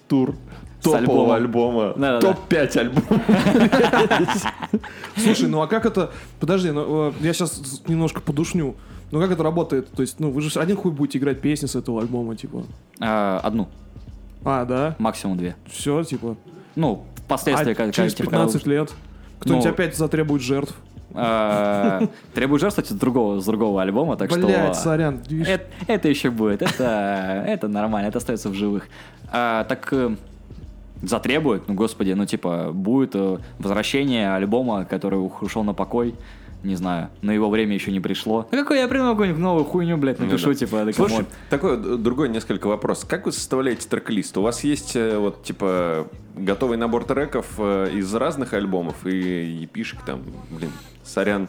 [SPEAKER 3] тур топового альбома.
[SPEAKER 2] Да-да-да.
[SPEAKER 3] Топ-5 альбомов.
[SPEAKER 4] Слушай, ну а как это... Подожди, ну, э, я сейчас немножко подушню. Ну как это работает? То есть, ну вы же один хуй будете играть песни с этого альбома, типа.
[SPEAKER 2] А, Одну,
[SPEAKER 4] А, да?
[SPEAKER 2] максимум две.
[SPEAKER 4] Все, типа.
[SPEAKER 2] Ну, впоследствии,
[SPEAKER 4] а
[SPEAKER 2] как,
[SPEAKER 4] через
[SPEAKER 2] типа, когда
[SPEAKER 4] 15 лет кто-нибудь
[SPEAKER 2] Ну,
[SPEAKER 4] опять затребует жертв.
[SPEAKER 2] А, Требует жертв, кстати, с другого, с другого альбома, так что...
[SPEAKER 4] сорян. видишь?
[SPEAKER 2] Это, это еще будет, это, это нормально, это остается в живых. А, так э, затребует, ну господи, ну типа будет э, возвращение альбома, который ушел на покой. Не знаю, но его время еще не пришло. Ну какой я придумал какую-нибудь новую хуйню, блядь, напишу,
[SPEAKER 3] Ну да.
[SPEAKER 2] типа, да
[SPEAKER 3] Слушай,
[SPEAKER 2] come
[SPEAKER 3] on. такой другой несколько вопрос. Как вы составляете трек-лист? У вас есть э, вот типа готовый набор треков э, из разных альбомов и EP шек там, блин, сорян,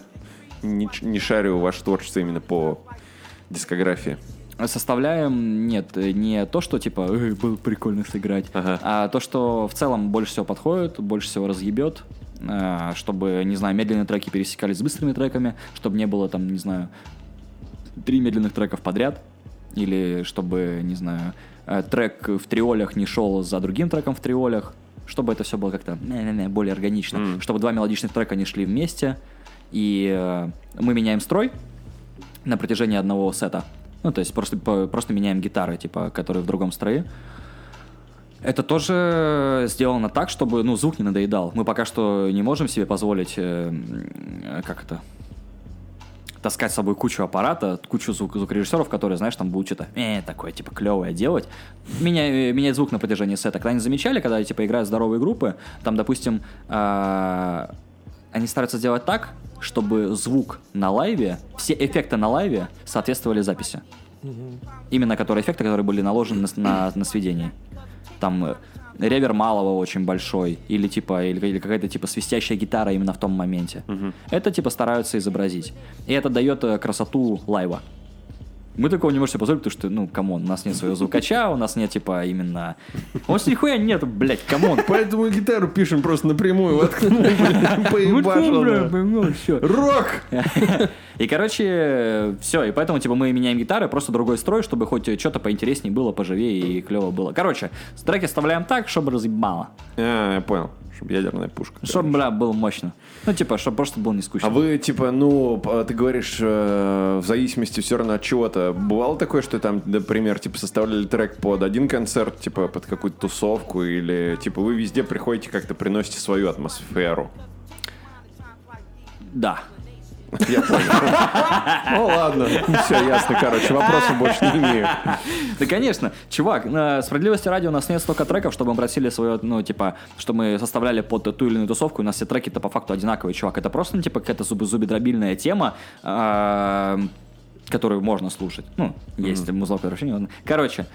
[SPEAKER 3] не, не шарю ваше творчество именно по дискографии.
[SPEAKER 2] Составляем, нет, не то, что типа «Эй, было прикольно сыграть,
[SPEAKER 3] Ага.
[SPEAKER 2] а то, что в целом больше всего подходит, больше всего разъебет, э, чтобы, не знаю, медленные треки пересекались с быстрыми треками, чтобы не было там, не знаю, три медленных треков подряд, или чтобы, не знаю, э, трек в триолях не шел за другим треком в триолях, чтобы это все было как-то более органично,
[SPEAKER 3] Мгм.
[SPEAKER 2] чтобы два мелодичных трека не шли вместе, и э, мы меняем строй на протяжении одного сета. Ну, то есть просто, просто меняем гитары, типа, которые в другом строе. Это тоже сделано так, чтобы, ну, звук не надоедал. Мы пока что не можем себе позволить, э, как это, таскать с собой кучу аппарата, кучу звук, звукорежиссеров, которые, знаешь, там будут что-то э, такое, типа, клевое делать. Меня, э, менять звук на протяжении сета. Когда они замечали, когда, типа, играют здоровые группы, там, допустим, а, они стараются сделать так, чтобы звук на лайве, все эффекты на лайве соответствовали записи. Именно которые эффекты, которые были наложены на, на, на сведении. Там э, ревер малого очень большой, или типа, или, или какая-то типа свистящая гитара именно в том моменте. Это типа стараются изобразить. И это дает э, красоту лайва. Мы такого не можем себе позволить, потому что, ну, come on, у нас нет своего звукача, у нас нет, типа, именно... У нас нихуя нет, блядь, come
[SPEAKER 3] on. Поэтому гитару пишем просто напрямую, воткнул, *laughs* поебашил. Рок!
[SPEAKER 2] И, короче, все, и поэтому, типа, мы меняем гитары, просто другой строй, чтобы хоть что-то поинтереснее было, поживее и клево было. Короче, треки оставляем так, чтобы разъебало.
[SPEAKER 3] А, я понял, чтобы ядерная пушка.
[SPEAKER 2] Чтобы, бля, было мощно. Ну, типа, чтобы просто было не скучно.
[SPEAKER 3] А вы, типа, ну, ты говоришь, э, в зависимости все равно от чего-то. Бывало такое, что там, например, типа, составляли трек под один концерт, типа, под какую-то тусовку, или, типа, вы везде приходите, как-то приносите свою атмосферу?
[SPEAKER 2] Да.
[SPEAKER 3] Я понял. Ну, ладно. Все, ясно, короче, вопросов больше не имею.
[SPEAKER 2] Да, конечно. Чувак, на справедливости ради у нас нет столько треков, чтобы мы просили свое, ну, типа, что мы составляли под ту или иную тусовку, у нас все треки-то по факту одинаковые, чувак. Это просто, ну, типа, какая-то зубы зубедробильная тема, а, которую можно слушать. Ну, есть музло, превращение. ладно. Короче,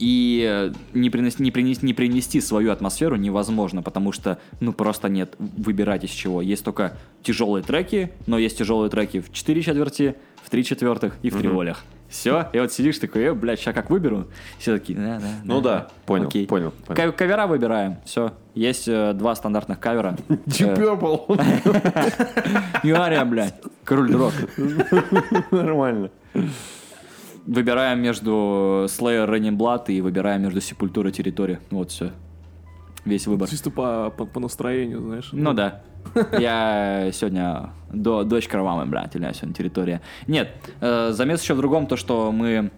[SPEAKER 2] и э, не, принести, не, принести, не принести свою атмосферу невозможно, потому что, ну, просто нет выбирать из чего. Есть только тяжелые треки, но есть тяжелые треки в 4 четверти, в 3 четвертых и в триолях. Все, и вот сидишь такой, э, блядь, сейчас как выберу? Все такие, да, да.
[SPEAKER 3] Ну да, понял,
[SPEAKER 2] Окей.
[SPEAKER 3] понял, понял.
[SPEAKER 2] Ка- Кавера выбираем, все. Есть э, два стандартных кавера. *laughs*
[SPEAKER 3] Deep Purple. *laughs*
[SPEAKER 2] Юария, блядь, король рок. *laughs*
[SPEAKER 3] Нормально.
[SPEAKER 2] Выбираем между Slayer Running Blood и выбираем между Сепультура Территория. Вот все. Весь выбор.
[SPEAKER 4] Чисто по, по, по настроению, знаешь.
[SPEAKER 2] Ну да. Я сегодня до, дочь кровавая, блядь, или я сегодня территория. Нет, э, замес еще в другом, то, что мы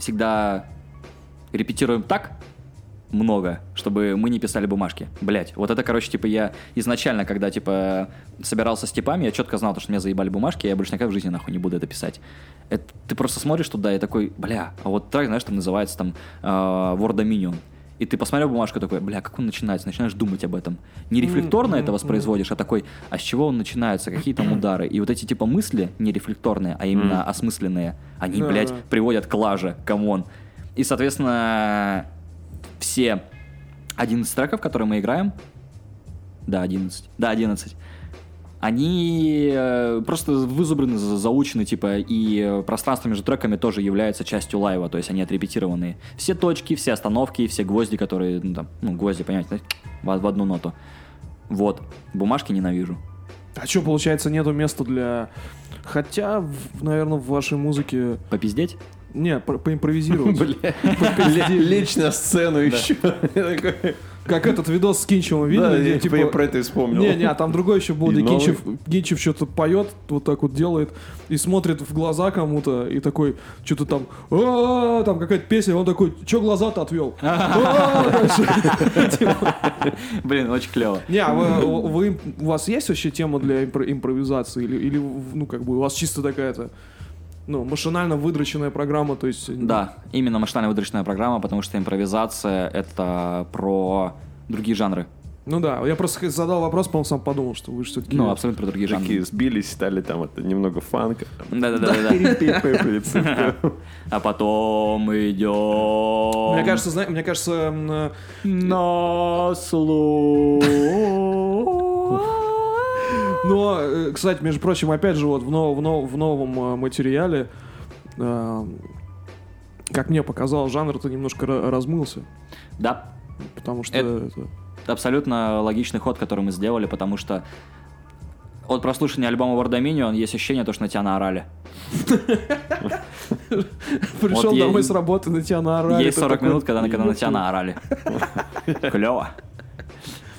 [SPEAKER 2] всегда репетируем так много, чтобы мы не писали бумажки. Блять, вот это, короче, типа я изначально, когда, типа, собирался с типами, я четко знал, то, что меня заебали бумажки, я больше никогда в жизни нахуй не буду это писать. Это, ты просто смотришь туда и такой, бля, а вот трек, знаешь, там называется там э, War Dominion. И ты посмотрел бумажку такой, бля, как он начинается, начинаешь думать об этом. Не рефлекторно это воспроизводишь, а такой, а с чего он начинается, какие там удары. И вот эти типа мысли, не рефлекторные, а именно осмысленные, они,
[SPEAKER 4] Да,
[SPEAKER 2] блядь, приводят к лаже, come on. И, соответственно, все 11 треков, которые мы играем, да, 11, да, 11, Они э, просто вызубрены, за- заучены, типа, и э, пространство между треками тоже является частью лайва, то есть они отрепетированные. Все точки, все остановки, все гвозди, которые, ну, там, ну, гвозди, понимаете, в, в одну ноту. Вот. Бумажки ненавижу.
[SPEAKER 4] А что, получается, нету места для... Хотя, наверное, в вашей музыке...
[SPEAKER 2] Попиздеть?
[SPEAKER 4] Не, по- поимпровизировать. *laughs*
[SPEAKER 3] Лечь на сцену еще. *laughs*
[SPEAKER 4] Как этот видос с Кинчевым видели?
[SPEAKER 3] Да,
[SPEAKER 4] где,
[SPEAKER 3] я типа про это вспомнил.
[SPEAKER 4] Не, не, а там другой еще был, где? Кинчев, Кинчев что-то поет, вот так вот делает, и смотрит в глаза кому-то, и такой, что-то там, «А-а-а», там какая-то песня, он такой, что глаза-то отвел? *laughs* Типа,
[SPEAKER 2] Блин, очень клево.
[SPEAKER 4] Не, а вы, вы- у вас есть вообще тема для импро- импровизации? Или, или, ну, как бы, у вас чисто такая-то, ну, машинально выдроченная программа, то есть...
[SPEAKER 2] Да, именно машинально выдрочная программа, потому что импровизация — это про другие жанры.
[SPEAKER 4] Ну да, я просто задал вопрос, по-моему, сам подумал, что вы же все-таки...
[SPEAKER 2] Ну, абсолютно про другие жанры.
[SPEAKER 3] Такие сбились, стали там это немного фанка.
[SPEAKER 2] Да-да-да. *laughs* А потом идем...
[SPEAKER 4] Мне кажется, знаешь, мне кажется, э,
[SPEAKER 2] На слух.
[SPEAKER 4] Но, э, кстати, между прочим, опять же, вот в, нов- в нов- в новом э, материале, э, как мне показалось, жанр-то немножко ра- размылся.
[SPEAKER 2] Да,
[SPEAKER 4] Потому что...
[SPEAKER 2] Это-
[SPEAKER 4] это-
[SPEAKER 2] абсолютно логичный ход, который мы сделали, потому что от прослушивания альбома War Dominion есть ощущение, то, что на тебя наорали.
[SPEAKER 4] Пришел домой с работы, на тебя наорали.
[SPEAKER 2] Есть
[SPEAKER 4] ты
[SPEAKER 2] 40
[SPEAKER 4] такой,
[SPEAKER 2] минут, когда, на тебя наорали. Клево.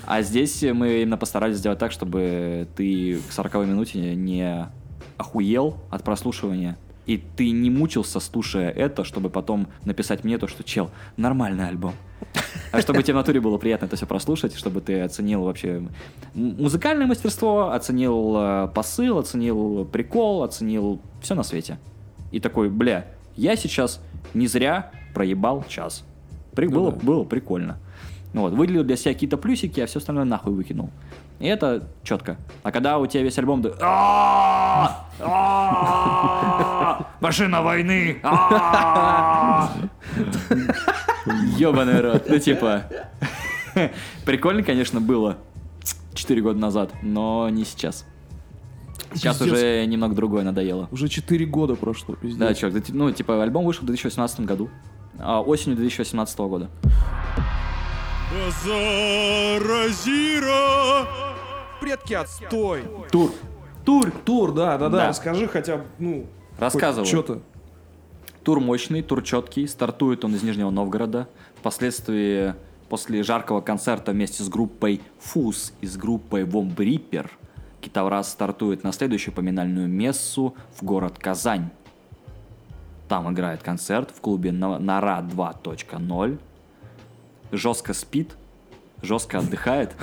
[SPEAKER 2] А здесь мы именно постарались сделать так, чтобы ты к 40 минуте не охуел от прослушивания, и ты не мучился, слушая это, чтобы потом написать мне то, что, чел, нормальный альбом. А чтобы тебе в натуре было приятно это все прослушать, чтобы ты оценил вообще музыкальное мастерство, оценил э, посыл, оценил прикол, оценил все на свете. И такой, бля, я сейчас не зря проебал час. При-
[SPEAKER 4] Ну
[SPEAKER 2] было,
[SPEAKER 4] да.
[SPEAKER 2] было прикольно. Вот, выделил для себя какие-то плюсики, а все остальное нахуй выкинул. И это четко. А когда у тебя весь альбом... ты, «А, а, Машина войны! а». Ёбаный рот. Ну, типа... Прикольно, конечно, было 4 года назад, но не сейчас. Сейчас
[SPEAKER 4] Пиздец.
[SPEAKER 2] уже немного другое надоело.
[SPEAKER 4] Уже 4 года прошло, пиздец.
[SPEAKER 2] Да, чувак, ну, типа, альбом вышел в 2018 году. а осенью 2018 года.
[SPEAKER 1] Базаразира.
[SPEAKER 4] Предки отстой.
[SPEAKER 2] Тур.
[SPEAKER 4] Тур. Тур, да, да, да.
[SPEAKER 2] Да.
[SPEAKER 4] Расскажи хотя бы, ну...
[SPEAKER 2] Рассказываю.
[SPEAKER 4] Что-то.
[SPEAKER 2] Тур мощный, тур четкий. Стартует он из Нижнего Новгорода. Впоследствии, после жаркого концерта вместе с группой Фуз и с группой Вомб Риппер, Китаврас стартует на следующую поминальную мессу в город Казань. Там играет концерт в клубе На- Нара 2.0. Жестко спит, жестко отдыхает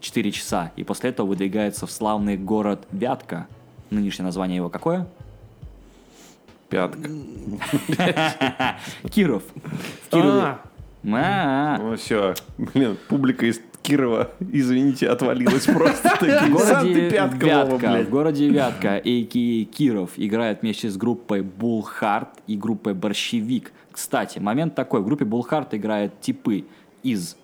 [SPEAKER 2] 4 часа. И после этого выдвигается в славный город Вятка. Нынешнее название его какое?
[SPEAKER 3] Пятка. *laughs*
[SPEAKER 2] Киров. В Кирове.
[SPEAKER 4] А,
[SPEAKER 2] А,
[SPEAKER 3] Ну все, блин, публика из Кирова, извините, отвалилась просто. *laughs*
[SPEAKER 2] В
[SPEAKER 3] Такие, «Сам ты
[SPEAKER 2] городе Вятка,
[SPEAKER 3] блядь».
[SPEAKER 2] в городе Вятка, а.к.а. Киров, играет вместе с группой Булхарт и группой Борщевик. Кстати, момент такой, в группе Булхарт играют типы из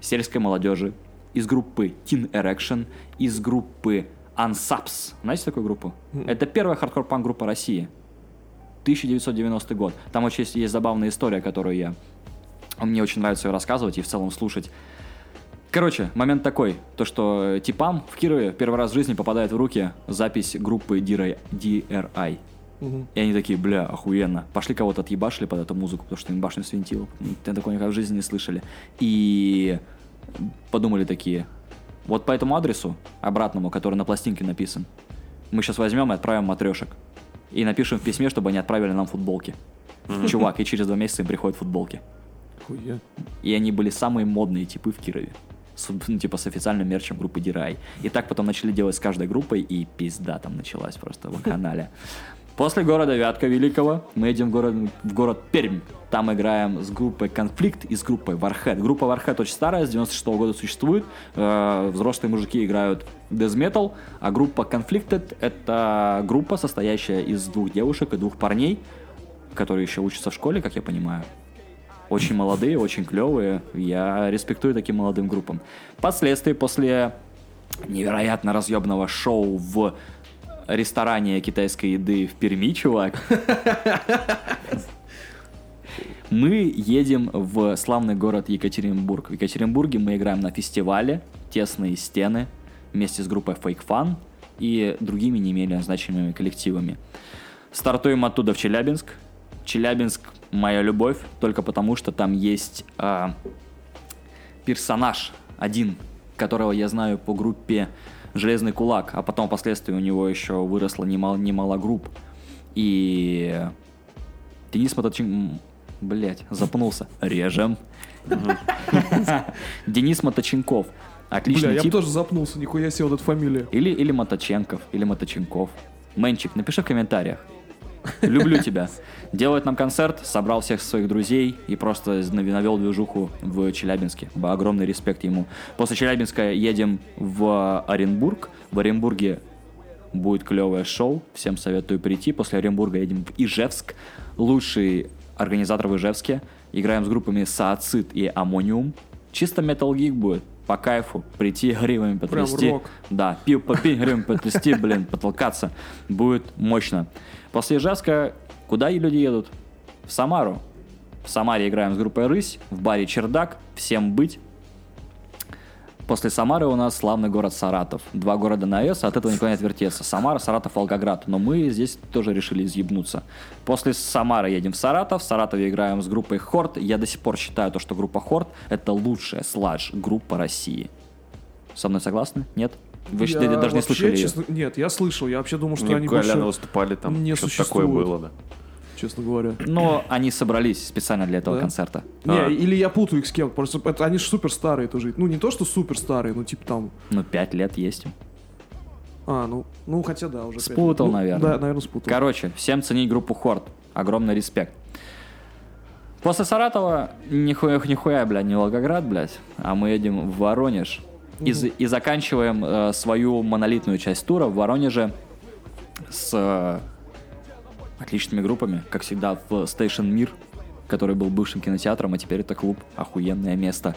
[SPEAKER 2] сельской молодежи, из группы Teen Erection, из группы Ansaps. Знаете такую группу? Это первая хардкор-панк группа России. 1990 год. Там очень есть, есть забавная история, которую я... Мне очень нравится ее рассказывать и в целом слушать. Короче, момент такой, то что типам в Кирове первый раз в жизни попадает в руки запись группы DRI. DRI.
[SPEAKER 4] Мгм.
[SPEAKER 2] И они такие, бля, охуенно. Пошли кого-то отъебашили под эту музыку, потому что им башню свинтил. Ты такой никогда в жизни не слышали. И подумали такие, вот по этому адресу, обратному, который на пластинке написан, мы сейчас возьмем и отправим матрешек. И напишем в письме, чтобы они отправили нам футболки. Чувак, и через два месяца им приходят футболки.
[SPEAKER 4] Хуя.
[SPEAKER 2] И они были самые модные типы в Кирове. С, ну, типа с официальным мерчем группы Дирай. И так потом начали делать с каждой группой, и пизда там началась просто в канале. После города Вятка Великого мы едем в город, в город Пермь. Там играем с группой Конфликт и с группой Warhead. Группа Warhead очень старая, с 96 года существует. Э, взрослые мужики играют metal, а группа Conflicted — это группа, состоящая из двух девушек и двух парней, которые еще учатся в школе, как я понимаю. Очень молодые, очень клевые. Я респектую таким молодым группам. Впоследствии, после невероятно разъебного шоу в ресторане китайской еды в Перми, чувак. Мы едем в славный город Екатеринбург. В Екатеринбурге мы играем на фестивале «Тесные стены» вместе с группой Fake Fun и другими не менее значимыми коллективами. Стартуем оттуда в Челябинск. Челябинск – моя любовь, только потому что там есть а, персонаж один, которого я знаю по группе Железный кулак, а потом впоследствии у него еще выросло немало, немало групп. И Денис Моточин... Блять, запнулся. Режем. *laughs* Денис Моточенков. Отличный
[SPEAKER 4] Бля, я бы
[SPEAKER 2] тип.
[SPEAKER 4] тоже запнулся, нихуя себе вот эта фамилия.
[SPEAKER 2] Или, или Моточенков, или Моточенков. Мэнчик, напиши в комментариях. Люблю тебя. Делает нам концерт, собрал всех своих друзей и просто навел движуху в Челябинске. Огромный респект ему. После Челябинска едем в Оренбург. В Оренбурге будет клевое шоу. Всем советую прийти. После Оренбурга едем в Ижевск. Лучший организатор в Ижевске. Играем с группами Саацит и Аммониум. Чисто Metal Geek будет. По кайфу. Прийти *laughs* гривами потрясти.
[SPEAKER 4] рок.
[SPEAKER 2] Да, пив попить, гривен потрясти, блин, потолкаться. Будет мощно. После Ижевска куда люди едут? В Самару. В Самаре играем с группой «Рысь», в баре «Чердак», всем быть. После Самары у нас славный город Саратов. Два города на «С», от этого никуда не отвертеться. Самара, Саратов, Волгоград. Но мы здесь тоже решили изъебнуться. После Самары едем в Саратов. В Саратове играем с группой «Хорт». Я до сих пор считаю, то, что группа «Хорт» — это лучшая сладж-группа России. Со мной согласны? Нет? Вы
[SPEAKER 4] Я
[SPEAKER 2] даже не
[SPEAKER 4] вообще,
[SPEAKER 2] слышали ее?
[SPEAKER 4] честно- Нет, я слышал, я вообще думал, что
[SPEAKER 3] Мне
[SPEAKER 4] они больше,
[SPEAKER 3] выступали там.
[SPEAKER 4] не
[SPEAKER 3] Что-то такое было, да.
[SPEAKER 4] честно говоря.
[SPEAKER 2] Но они собрались специально для этого
[SPEAKER 4] Да?
[SPEAKER 2] концерта.
[SPEAKER 4] Не,
[SPEAKER 3] А.
[SPEAKER 4] или я путаю их с кем просто это, они же супер старые тоже. Ну, не то, что супер старые, ну, типа там...
[SPEAKER 2] Ну, пять лет есть. им.
[SPEAKER 4] А, ну, ну хотя да, уже. лет.
[SPEAKER 2] Спутал,
[SPEAKER 4] Ну,
[SPEAKER 2] наверное.
[SPEAKER 4] Да, наверное, спутал.
[SPEAKER 2] Короче, всем ценить группу Хорд. Огромный респект. После Саратова нихуя, нихуя, бля, не Волгоград, блядь, а мы едем в Воронеж. И, и заканчиваем э, свою монолитную часть тура в Воронеже с э, отличными группами, как всегда в Station Мир, который был бывшим кинотеатром, а теперь это клуб, охуенное место.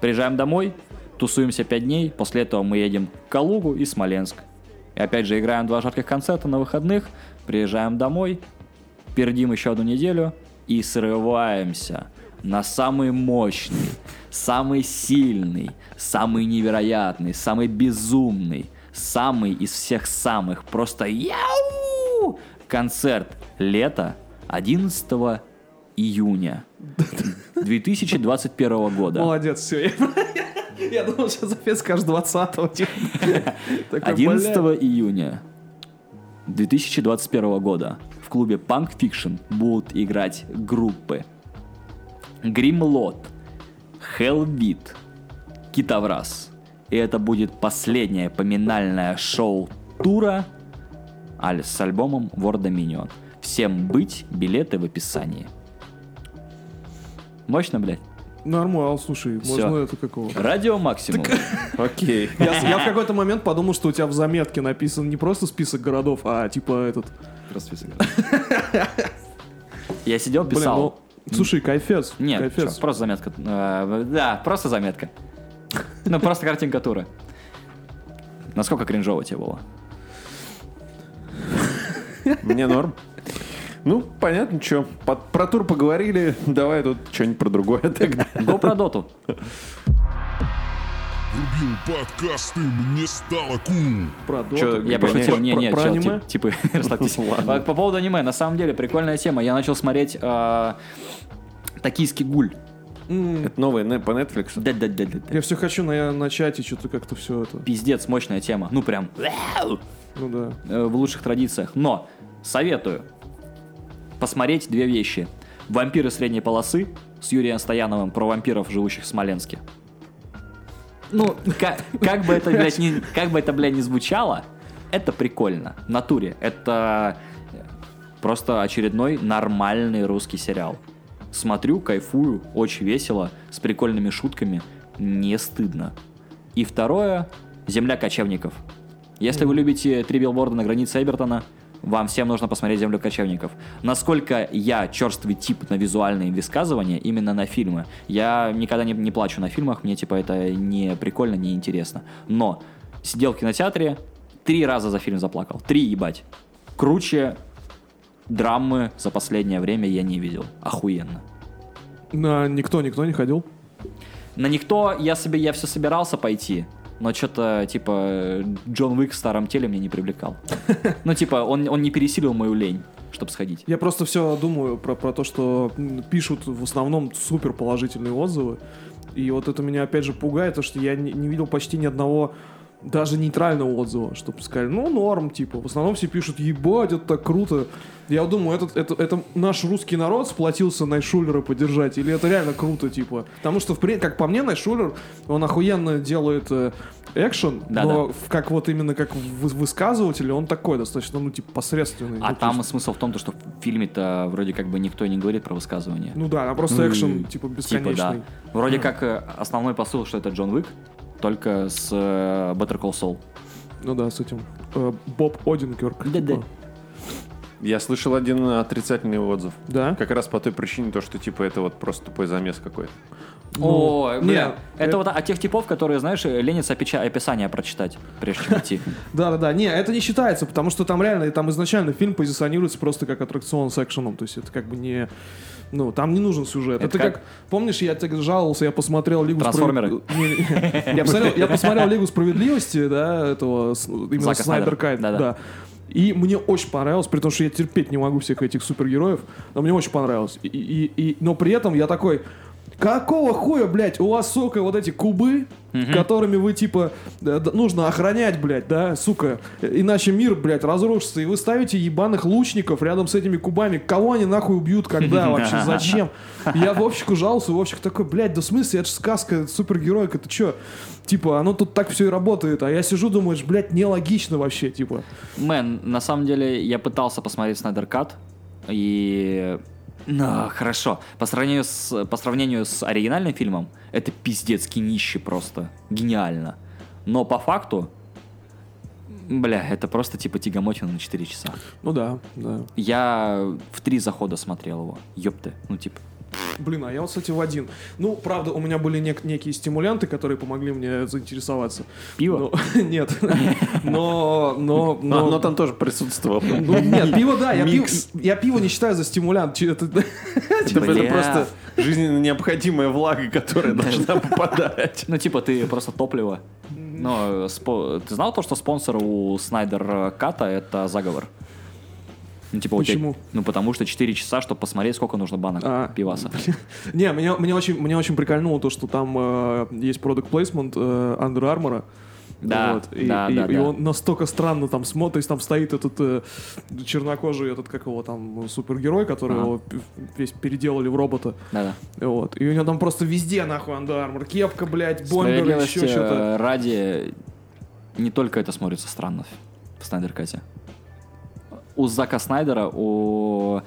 [SPEAKER 2] Приезжаем домой, тусуемся 5 дней, после этого мы едем в Калугу и Смоленск. И опять же играем два жарких концерта на выходных, приезжаем домой, пердим еще одну неделю и срываемся на самый мощный, самый сильный, самый невероятный, самый безумный, самый из всех самых, просто яу! Концерт лета 11 июня 2021 года.
[SPEAKER 4] Молодец, все. Я, я думал, сейчас опять скажешь 20-го. типа. Такой,
[SPEAKER 2] 11
[SPEAKER 4] бля.
[SPEAKER 2] июня 2021 года в клубе Punk Fiction будут играть группы Grimlot, Hellbeat, Китаврас. И это будет последнее поминальное шоу тура с альбомом War Dominion. Всем быть, билеты в описании. Мощно, блядь.
[SPEAKER 4] Нормал, слушай,
[SPEAKER 2] Всё.
[SPEAKER 4] можно это какого?
[SPEAKER 2] Радио Максимум.
[SPEAKER 3] Окей. *laughs*
[SPEAKER 4] Я, я в какой-то момент подумал, что у тебя в заметке написан не просто список городов, а типа этот... *laughs*
[SPEAKER 2] Я сидел,
[SPEAKER 4] Блин,
[SPEAKER 2] писал.
[SPEAKER 4] Слушай, кайфец.
[SPEAKER 2] Нет,
[SPEAKER 4] кайфец.
[SPEAKER 2] чё, просто заметка. Э, да, просто заметка. *laughs* Ну, просто картинка тура. Насколько кринжово тебе было?
[SPEAKER 3] Мне норм. Ну, понятно, что. Про тур поговорили, давай тут что-нибудь про другое тогда.
[SPEAKER 2] Го про доту.
[SPEAKER 1] Врубил подкасты, мне стало кул.
[SPEAKER 4] Про Доту.
[SPEAKER 3] Чё,
[SPEAKER 2] Я пошутил, не, не,
[SPEAKER 4] про
[SPEAKER 2] чел,
[SPEAKER 4] аниме?
[SPEAKER 2] тип- типа, *laughs* расслабьтесь. *laughs*
[SPEAKER 3] Ладно.
[SPEAKER 2] А, По поводу аниме, на самом деле, прикольная тема. Я начал смотреть э, «Токийский гуль».
[SPEAKER 3] Это новое по Netflix.
[SPEAKER 2] Да-да-да-да.
[SPEAKER 4] Я все хочу на, на чате что-то как-то все это.
[SPEAKER 2] Пиздец, мощная тема. Ну, прям
[SPEAKER 4] Ну да.
[SPEAKER 2] э, в лучших традициях. Но советую посмотреть две вещи. «Вампиры средней полосы» с Юрием Стояновым про вампиров, живущих в Смоленске. Ну, как, как бы это, блядь, не, как бы это, блядь, не звучало, это прикольно. В натуре. Это просто очередной нормальный русский сериал. Смотрю, кайфую, очень весело, с прикольными шутками, не стыдно. И второе, «Земля кочевников». Если вы любите «Три билборда на границе Эбертона», вам всем нужно посмотреть «Землю кочевников». Насколько я черствый тип на визуальные высказывания, именно на фильмы. Я никогда не, не плачу на фильмах, мне типа это не прикольно, не интересно. Но сидел в кинотеатре, три раза за фильм заплакал. Три, ебать. Круче драмы за последнее время я не видел. Охуенно.
[SPEAKER 4] На никто, никто не ходил.
[SPEAKER 2] На никто я себе я все собирался пойти, но что-то типа Джон Уик в старом теле мне не привлекал. Ну типа он он не пересилил мою лень, чтобы сходить.
[SPEAKER 4] Я просто все думаю про, про то, что пишут в основном супер положительные отзывы. И вот это меня опять же пугает, то что я не, не видел почти ни одного даже нейтрального отзыва, чтобы сказали, ну, норм, типа. В основном все пишут, ебать, это так круто. Я думаю, это, это, это наш русский народ сплотился Найшулера поддержать, или это реально круто, типа. Потому что, в при- как по мне, Найшулер, он охуенно делает э, экшен,
[SPEAKER 2] Да-да.
[SPEAKER 4] но в- как вот именно как вы- высказыватель, он такой достаточно, ну, типа, посредственный.
[SPEAKER 2] А
[SPEAKER 4] Ну,
[SPEAKER 2] там
[SPEAKER 4] есть-
[SPEAKER 2] смысл в том, то, что в фильме-то вроде как бы никто не говорит про высказывание.
[SPEAKER 4] Ну да, а просто
[SPEAKER 2] Ну и
[SPEAKER 4] экшен, типа,
[SPEAKER 2] Типа,
[SPEAKER 4] бесконечный.
[SPEAKER 2] да. Вроде как э, основной посыл, что это Джон Уик, только с э, Better Call Saul.
[SPEAKER 4] Ну да, с этим. э, Боб Одинкерк.
[SPEAKER 2] Да-да.
[SPEAKER 4] типа.
[SPEAKER 3] Я слышал один отрицательный отзыв.
[SPEAKER 4] Да?
[SPEAKER 3] Как раз по той причине, то, что типа это вот просто тупой замес какой-то.
[SPEAKER 2] О,
[SPEAKER 4] Ну,
[SPEAKER 2] бля,
[SPEAKER 4] не,
[SPEAKER 2] это
[SPEAKER 4] это-
[SPEAKER 2] вот от тех типов, которые, знаешь, опеча- описание прочитать, прежде чем идти.
[SPEAKER 4] Да, да, да. Не, это не считается, потому что там реально, там изначально фильм позиционируется просто как аттракцион с экшеном. То есть это как бы не. Ну, там не нужен сюжет.
[SPEAKER 2] Это
[SPEAKER 4] Это,
[SPEAKER 2] как-
[SPEAKER 4] как... Помнишь, я тебе жаловался, я посмотрел Лигу
[SPEAKER 2] Трансформеры? *laughs*
[SPEAKER 4] Я посмотрел, я посмотрел Лигу справедливости, да, этого именно Снайдер. Кайт, да. И мне очень понравилось, при том, что я терпеть не могу всех этих супергероев, но мне очень понравилось. И, и- и- но при этом я такой, какого хуя, блядь, у вас, сука, вот эти кубы, которыми вы, типа, э, нужно охранять, блядь, да, сука, иначе мир, блядь, разрушится, и вы ставите ебаных лучников рядом с этими кубами, кого они нахуй убьют, когда *laughs* вообще, зачем? Я Вовчику жаловался, Вовчик такой, блядь, да в смысле, это же сказка, это супергеройка, ты чё? Типа, оно тут так все и работает, а я сижу, думаешь, блядь, нелогично вообще, типа.
[SPEAKER 2] Мэн, на самом деле, я пытался посмотреть Снайдер Кат, и... Ну, хорошо. По сравнению, с, по сравнению с оригинальным фильмом, это пиздец кинище просто. Гениально. Но по факту, бля, это просто типа тягомотина на 4 часа.
[SPEAKER 4] Ну да, да.
[SPEAKER 2] Я в три захода смотрел его. Ёпты. Ну, типа,
[SPEAKER 4] Блин, а я вот, кстати, в один. Ну, правда, у меня были нек- некие стимулянты, которые помогли мне заинтересоваться.
[SPEAKER 2] Пиво?
[SPEAKER 4] Ну, *laughs* нет. Но, но,
[SPEAKER 3] Но,
[SPEAKER 4] но...
[SPEAKER 3] но там тоже присутствовал.
[SPEAKER 4] Ну, нет, пиво, да, я пиво,
[SPEAKER 3] Микс.
[SPEAKER 4] я пиво не считаю за стимулянт. Это,
[SPEAKER 3] Типа, это просто жизненно необходимая влага, которая должна попадать.
[SPEAKER 2] ну, типа, ты просто топливо. Но спо- ты знал то, что спонсор у Снайдер Ката это заговор? Ну, типа, у тебя-
[SPEAKER 4] Почему?
[SPEAKER 2] ну, потому что 4 часа, чтобы посмотреть, сколько нужно банок
[SPEAKER 4] А.
[SPEAKER 2] пиваса. *laughs*
[SPEAKER 4] Не, меня, меня, очень, меня очень прикольнуло то, что там э, есть продукт плейсмент э, Under Armour.
[SPEAKER 2] Да,
[SPEAKER 4] и,
[SPEAKER 2] да,
[SPEAKER 4] и-
[SPEAKER 2] да,
[SPEAKER 4] и
[SPEAKER 2] да.
[SPEAKER 4] он настолько странно там смотрит, то есть там стоит этот э, чернокожий, этот, как его там, супергерой, который
[SPEAKER 2] Ага.
[SPEAKER 4] его весь переделали в робота.
[SPEAKER 2] Да-да.
[SPEAKER 4] Вот. И у него там просто везде, нахуй, Armour. Кепка, блядь, бомбер, еще что-то.
[SPEAKER 2] э, ради, не только это смотрится странно в Snyder Cut е. У Зака Снайдера, у...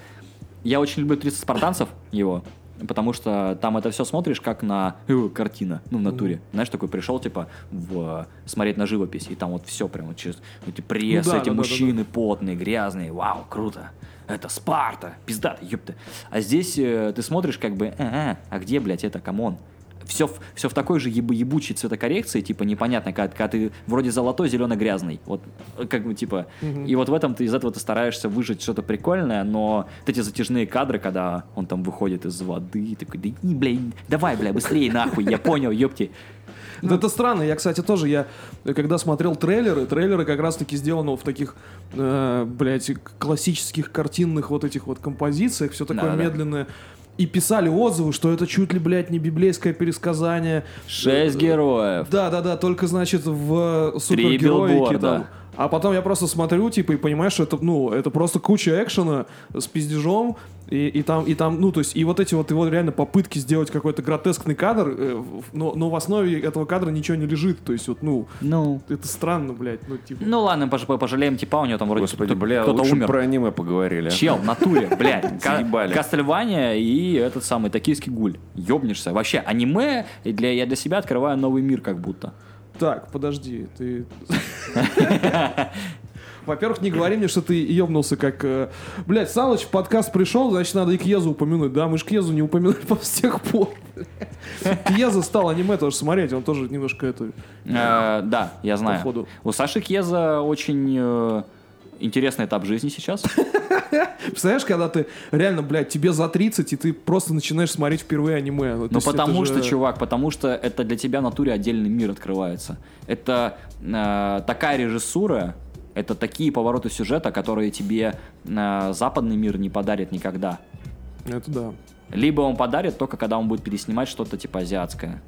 [SPEAKER 2] Я очень люблю 30 спартанцев его, потому что там это все смотришь как на э, картина, ну, в натуре. Знаешь, такой пришел, типа, в, смотреть на живопись, и там вот все прям вот через эти прессы,
[SPEAKER 4] Ну да,
[SPEAKER 2] эти
[SPEAKER 4] да, да,
[SPEAKER 2] мужчины потные, грязные, вау, круто. Это Спарта, пиздата, ёпта. А здесь э, ты смотришь как бы, а, а, а где, блядь, это, come on? Все, в- все в такой же ебу- ебучей цветокоррекции, типа непонятно, когда, когда ты вроде золотой, зеленый, грязный. Вот э, как бы типа. И вот в этом ты из этого ты стараешься выжить что-то прикольное, но вот эти затяжные кадры, когда он там выходит из воды, такой, да не, блядь, давай, бля, быстрее нахуй, я понял, ёпти.
[SPEAKER 4] Да это странно. Я, кстати, тоже, я когда смотрел трейлеры, трейлеры как раз-таки сделаны в таких, э, блядь, классических картинных вот этих вот композициях, все такое
[SPEAKER 2] Да-да-да.
[SPEAKER 4] медленное. И писали отзывы, что это чуть ли, блядь, не библейское пересказание.
[SPEAKER 2] Шесть героев.
[SPEAKER 4] Да, да, да, только, значит, в супергероике
[SPEAKER 2] билборда.
[SPEAKER 4] там. А потом я просто смотрю, типа, и понимаю, что это, ну, это просто куча экшена с пиздежом, и, и там, и там, ну, то есть, и вот эти вот его реально попытки сделать какой-то гротескный кадр, э, но, но в основе этого кадра ничего не лежит, то есть, вот, ну,
[SPEAKER 2] Ну.
[SPEAKER 4] это странно, блядь, ну, типа.
[SPEAKER 2] Ну ладно, пож- пожалеем типа, у него там вроде
[SPEAKER 3] Господи,
[SPEAKER 2] кто-
[SPEAKER 3] бля,
[SPEAKER 2] кто-то
[SPEAKER 3] лучше
[SPEAKER 2] умер.
[SPEAKER 3] про аниме поговорили. а.
[SPEAKER 2] Чел, в натуре, блядь. *laughs* Кастельвания и этот самый токийский гуль. Ёбнешься. Вообще, аниме, для, я для себя открываю новый мир как будто.
[SPEAKER 4] Так, подожди, ты... *laughs* Во-первых, не говори мне, что ты ебнулся как... э, Блядь, Салыч в подкаст пришел, значит, надо и Кьезу упомянуть. Да, мы ж Кьезу не упомянули *laughs* по с тех пор. Кьеза стал аниме тоже смотреть, он тоже немножко это...
[SPEAKER 2] Э, Да, я знаю. У Саши Кьеза очень э, интересный этап жизни сейчас. *laughs*
[SPEAKER 4] Представляешь, когда ты реально, блядь, тебе за 30, и ты просто начинаешь смотреть впервые аниме. Ну,
[SPEAKER 2] Ну потому
[SPEAKER 4] же-
[SPEAKER 2] что, чувак, потому что это для тебя в натуре отдельный мир открывается. Это э, такая режиссура, это такие повороты сюжета, которые тебе э, западный мир не подарит никогда.
[SPEAKER 4] Это да.
[SPEAKER 2] Либо он подарит только когда он будет переснимать что-то типа азиатское.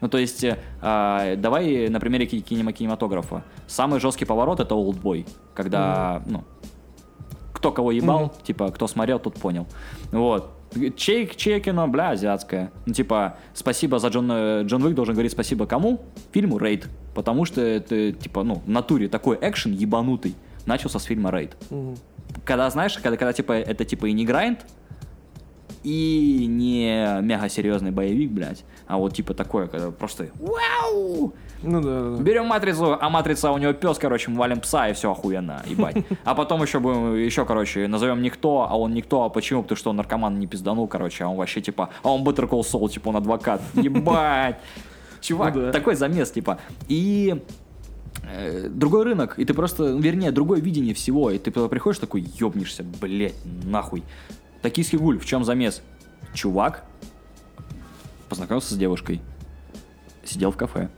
[SPEAKER 2] Ну, то есть, э, а, давай на примере ки- кинема- кинематографа. Самый жесткий поворот это Олдбой, когда, ну, кто кого ебал, типа, кто смотрел, тот понял. Вот. Чей, чье кино, бля, азиатское. Ну, типа, спасибо за Джон, э, Джон Уик должен говорить спасибо кому? Фильму Рейд. Потому что это, типа, ну, в натуре такой экшен ебанутый начался с фильма Рейд. Когда, знаешь, когда, когда, типа, это, типа, и не грайнд, и не мега серьезный боевик, блядь, а вот типа такое, когда просто вау!
[SPEAKER 4] Ну да, да.
[SPEAKER 2] Берем матрицу, а матрица у него пес, короче, мы валим пса и все охуенно, ебать. А потом еще будем, еще, короче, назовем никто, а он никто, а почему? Потому что он наркоман не пизданул, короче, а он вообще типа, а он Better Call Saul, типа он адвокат, ебать. *laughs* Чувак,
[SPEAKER 4] Ну да.
[SPEAKER 2] такой замес, типа. И э, другой рынок, и ты просто, вернее, другое видение всего, и ты приходишь такой, ёбнешься, блядь, нахуй. Токийский гуль, в чем замес? Чувак познакомился с девушкой, сидел в кафе.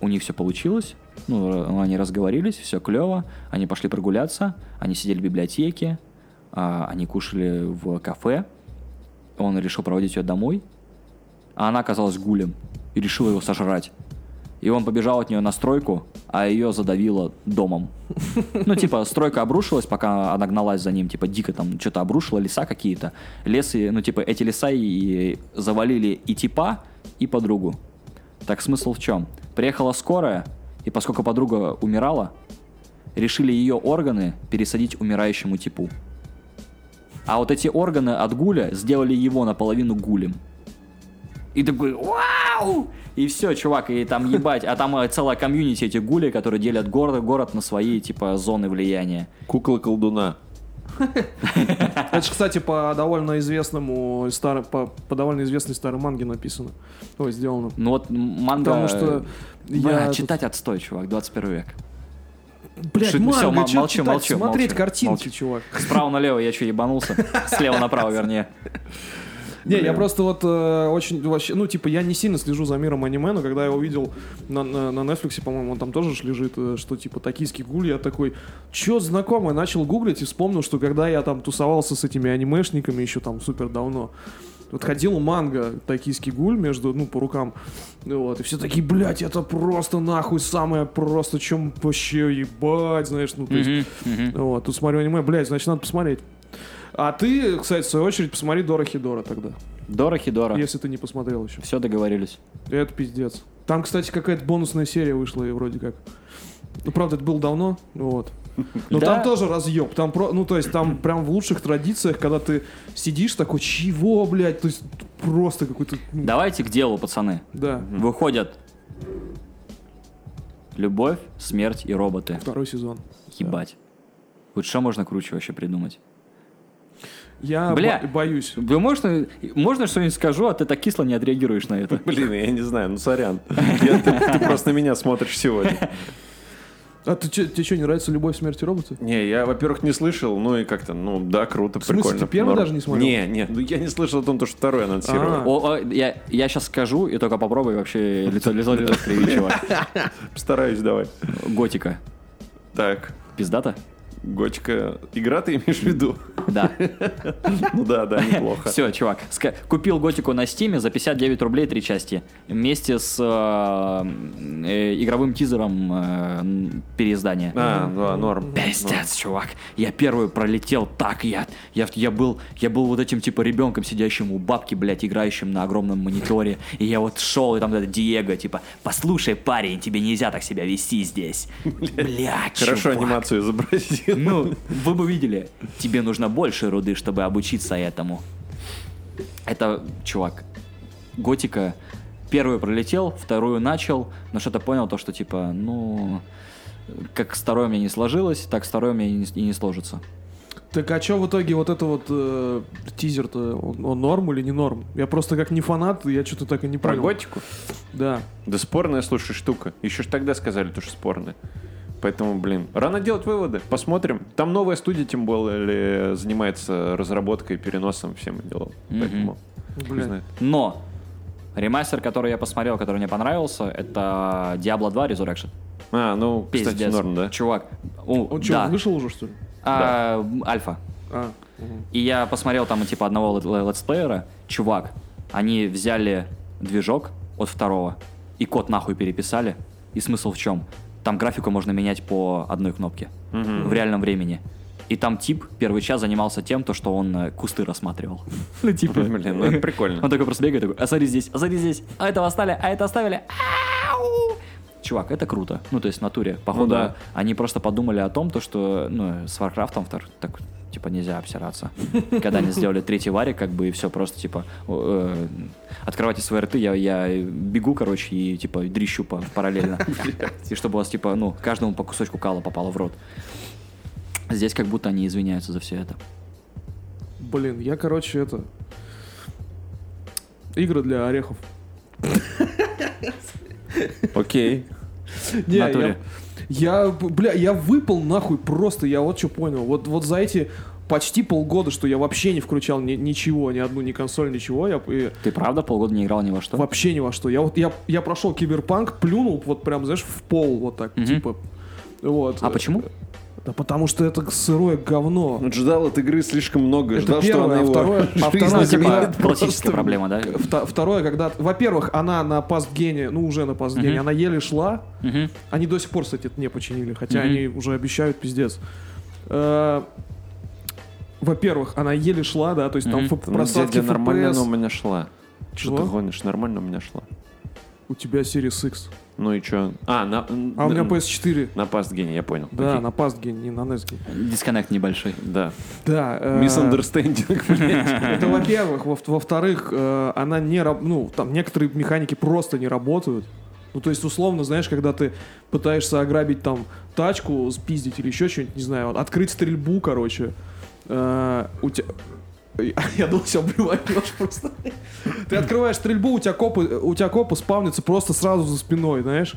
[SPEAKER 2] У них все получилось, ну, они разговорились, все клево, они пошли прогуляться, они сидели в библиотеке, а, они кушали в кафе, он решил проводить ее домой, а она оказалась гулем и решила его сожрать. И он побежал от нее на стройку, а ее задавило домом. *laughs* Ну, типа, стройка обрушилась, пока она гналась за ним, типа, дико там что-то обрушила, леса какие-то. Лесы, ну, типа, эти леса и завалили и типа, и подругу. Так смысл в чем? Приехала скорая, и поскольку подруга умирала, решили ее органы пересадить умирающему типу. А вот эти органы от гуля сделали его наполовину гулем. И такой, вау! И все, чувак, и там ебать. А там э, целая комьюнити этих гулей, которые делят город, город на свои, типа, зоны влияния.
[SPEAKER 3] Кукла колдуна. *laughs*
[SPEAKER 4] Это же, кстати, по довольно известному старо- по, по довольно известной старой манге написано. Ой, сделано.
[SPEAKER 2] Ну вот манга...
[SPEAKER 4] Потому что
[SPEAKER 2] Бля,
[SPEAKER 4] я тут-
[SPEAKER 2] читать отстой, чувак, 21 век.
[SPEAKER 4] Блядь,
[SPEAKER 2] Шит-
[SPEAKER 4] манга, чё
[SPEAKER 2] молчу,
[SPEAKER 4] читать?
[SPEAKER 2] молчу,
[SPEAKER 4] Смотреть
[SPEAKER 2] молчу,
[SPEAKER 4] картинки,
[SPEAKER 2] молчу.
[SPEAKER 4] чувак.
[SPEAKER 2] Справа налево я что, ебанулся? Слева направо, вернее. *laughs*
[SPEAKER 4] Не, я просто вот э, очень вообще, ну типа я не сильно слежу за миром аниме, но когда я увидел на, на, на Netflix, по-моему, он там тоже ж лежит, э, что типа токийский гуль, я такой, чё знакомое, начал гуглить и вспомнил, что когда я там тусовался с этими анимешниками еще там супер давно, вот ходил манга «Токийский гуль» между, ну, по рукам, вот, и все такие, блядь, это просто нахуй самое просто, чем вообще ебать, знаешь, ну, то есть,
[SPEAKER 2] мгм.
[SPEAKER 4] вот, тут смотрю аниме, блядь, значит, надо посмотреть. А ты, кстати, в свою очередь, посмотри Дора Хидора тогда.
[SPEAKER 2] Дора Хидора.
[SPEAKER 4] Если ты не посмотрел еще.
[SPEAKER 2] Все договорились.
[SPEAKER 4] Это пиздец. Там, кстати, какая-то бонусная серия вышла, и вроде как. Ну, правда, это было давно, вот. Но
[SPEAKER 2] Да.
[SPEAKER 4] там тоже разъеб. Там про, ну, то есть, там прям в лучших традициях, когда ты сидишь такой, чего, блядь, то есть просто какой-то. ну,
[SPEAKER 2] Давайте к делу, пацаны.
[SPEAKER 4] Да.
[SPEAKER 2] Выходят Любовь, смерть и роботы.
[SPEAKER 4] Второй сезон.
[SPEAKER 2] Ебать. Вот что можно круче вообще придумать?
[SPEAKER 4] Я
[SPEAKER 2] Бля.
[SPEAKER 4] бо- боюсь.
[SPEAKER 2] Вы можно, можно что-нибудь скажу, а ты так кисло не отреагируешь на это?
[SPEAKER 3] Блин, я не знаю, ну сорян. Я- ты, ты просто на меня смотришь сегодня.
[SPEAKER 4] А ты тебе что, не нравится любовь, смерть и роботы?
[SPEAKER 3] Не, я, во-первых, не слышал, ну и как-то, ну да, круто,
[SPEAKER 4] В смысле,
[SPEAKER 3] прикольно.
[SPEAKER 4] ты первый даже не смотрел?
[SPEAKER 3] Не, не, ну я не слышал о том, то, что второй анонсировали.
[SPEAKER 4] А.
[SPEAKER 2] О, о, я, я сейчас скажу, и только попробуй вообще лицо, лицо, лицо скривить, чувак.
[SPEAKER 3] Постараюсь, давай.
[SPEAKER 2] Готика.
[SPEAKER 3] Так,
[SPEAKER 2] Пиздата?
[SPEAKER 3] Готика. Игра ты имеешь в виду?
[SPEAKER 2] Да. *laughs*
[SPEAKER 3] Ну да, да, неплохо.
[SPEAKER 2] Все, чувак. Купил Готику на Стиме за 59 рублей три части. Вместе с э, э, игровым тизером э, переиздания.
[SPEAKER 3] А, да, норм.
[SPEAKER 2] Пиздец, чувак. Я первый пролетел так, я, я, я, был, я был вот этим типа ребенком, сидящим у бабки, блядь, играющим на огромном мониторе. И я вот шел, и там это Диего, типа, послушай, парень, тебе нельзя так себя вести здесь. *laughs* Блядь,
[SPEAKER 3] Хорошо анимацию изобразил. *laughs*
[SPEAKER 2] Ну, вы бы видели, тебе нужно больше руды, чтобы обучиться этому. Это, чувак, Готика первую пролетел, вторую начал, но что-то понял, то, что типа, ну, как с второй у меня не сложилось, так с второй у меня и не, и не сложится.
[SPEAKER 4] Так а что в итоге вот это вот э, тизер-то, он, он норм или не норм? Я просто как не фанат, я что-то так и не
[SPEAKER 3] Про
[SPEAKER 4] понял.
[SPEAKER 3] готику?
[SPEAKER 4] Да.
[SPEAKER 3] Да спорная, слушай, штука. Еще ж тогда сказали, то, что спорная. Поэтому, блин, рано делать выводы. Посмотрим. Там новая студия, тем более, занимается разработкой, переносом, всем делом.
[SPEAKER 2] Мгм.
[SPEAKER 3] Поэтому,
[SPEAKER 4] Блин.
[SPEAKER 3] знает.
[SPEAKER 2] Но ремастер, который я посмотрел, который мне понравился, это Diablo 2 Resurrection.
[SPEAKER 3] А, ну, кстати,
[SPEAKER 2] Пиздец.
[SPEAKER 3] норм, да?
[SPEAKER 2] Чувак. у,
[SPEAKER 4] Он что,
[SPEAKER 2] да.
[SPEAKER 4] вышел уже, что ли?
[SPEAKER 2] А, м, Альфа.
[SPEAKER 4] А, мгм.
[SPEAKER 2] И я посмотрел там типа одного лет- летсплеера. Чувак, они взяли движок от второго и код нахуй переписали. И смысл в чем? Там графику можно менять по одной кнопке в реальном времени. И там тип первый час занимался тем, то, что он э, кусты рассматривал. Ну, типа... *laughs*
[SPEAKER 3] Блин, ну это прикольно.
[SPEAKER 2] Он такой просто бегает, такой, а смотри здесь, а смотри здесь, а этого оставили, а это оставили. Чувак, это круто. Ну, то есть в натуре. Походу,
[SPEAKER 3] да.
[SPEAKER 2] они просто подумали о том, то, что ну, с втор- так типа нельзя обсираться. Когда они сделали третий варик, как бы и все просто типа э, открывайте свои рты, я, я бегу, короче, и типа дрищу по- параллельно. *laughs* И чтобы у вас типа, ну, каждому по кусочку кала попало в рот. Здесь как будто они извиняются за все это.
[SPEAKER 4] Блин, я, короче, это... Игры для орехов.
[SPEAKER 3] Окей.
[SPEAKER 4] Не, я, я, бля, я выпал нахуй просто, я вот что понял. Вот, вот за эти почти полгода, что я вообще не включал ни- ничего, ни одну, ни консоль, ничего, я и
[SPEAKER 2] Ты правда полгода не играл ни во что?
[SPEAKER 4] вообще ни во что. Я вот я, я прошел киберпанк, плюнул вот прям, знаешь, в пол вот так,
[SPEAKER 2] Мгм.
[SPEAKER 4] типа. Вот.
[SPEAKER 2] А почему?
[SPEAKER 4] Да потому что это сырое говно.
[SPEAKER 3] Он ждал от игры слишком много.
[SPEAKER 4] Это
[SPEAKER 3] ждал, что
[SPEAKER 4] первое,
[SPEAKER 3] она
[SPEAKER 4] а
[SPEAKER 3] его
[SPEAKER 4] второе- а *laughs* второе,
[SPEAKER 2] Ну, типа,
[SPEAKER 3] просто.
[SPEAKER 2] классическая проблема, да?
[SPEAKER 4] Вто- Второе, когда, во-первых, она на пастгене, ну уже на пастгене,
[SPEAKER 2] Мгм.
[SPEAKER 4] она еле шла.
[SPEAKER 2] Мгм.
[SPEAKER 4] Они до сих пор, кстати, это не починили, хотя
[SPEAKER 2] Мгм.
[SPEAKER 4] они уже обещают пиздец. Э, Во-первых, она еле шла, да, то есть там
[SPEAKER 3] Ну,
[SPEAKER 4] просадки
[SPEAKER 3] дядя, нормально у меня шла. Что
[SPEAKER 4] Чего?
[SPEAKER 3] ты гонишь? Нормально у меня шла.
[SPEAKER 4] У тебя Series X.
[SPEAKER 3] Ну и чё? А, на,
[SPEAKER 4] А у меня PS4.
[SPEAKER 3] на пастгене, я понял.
[SPEAKER 4] Да,
[SPEAKER 3] Окей.
[SPEAKER 4] на пастгене, не на NES.
[SPEAKER 2] Дисконнект небольшой.
[SPEAKER 3] Да.
[SPEAKER 4] Да. э,
[SPEAKER 3] Misunderstanding, блядь.
[SPEAKER 4] Это во-первых. Во- Во-вторых, э, она не раб- ну, там некоторые механики просто не работают. Ну, то есть, условно, знаешь, когда ты пытаешься ограбить там тачку, спиздить или еще что-нибудь, не знаю, открыть стрельбу, короче, э, у тебя... *laughs* Я думал, себя блеванешь *laughs* просто. Ты открываешь стрельбу, у тебя копы, у тебя копы спавнятся просто сразу за спиной, знаешь?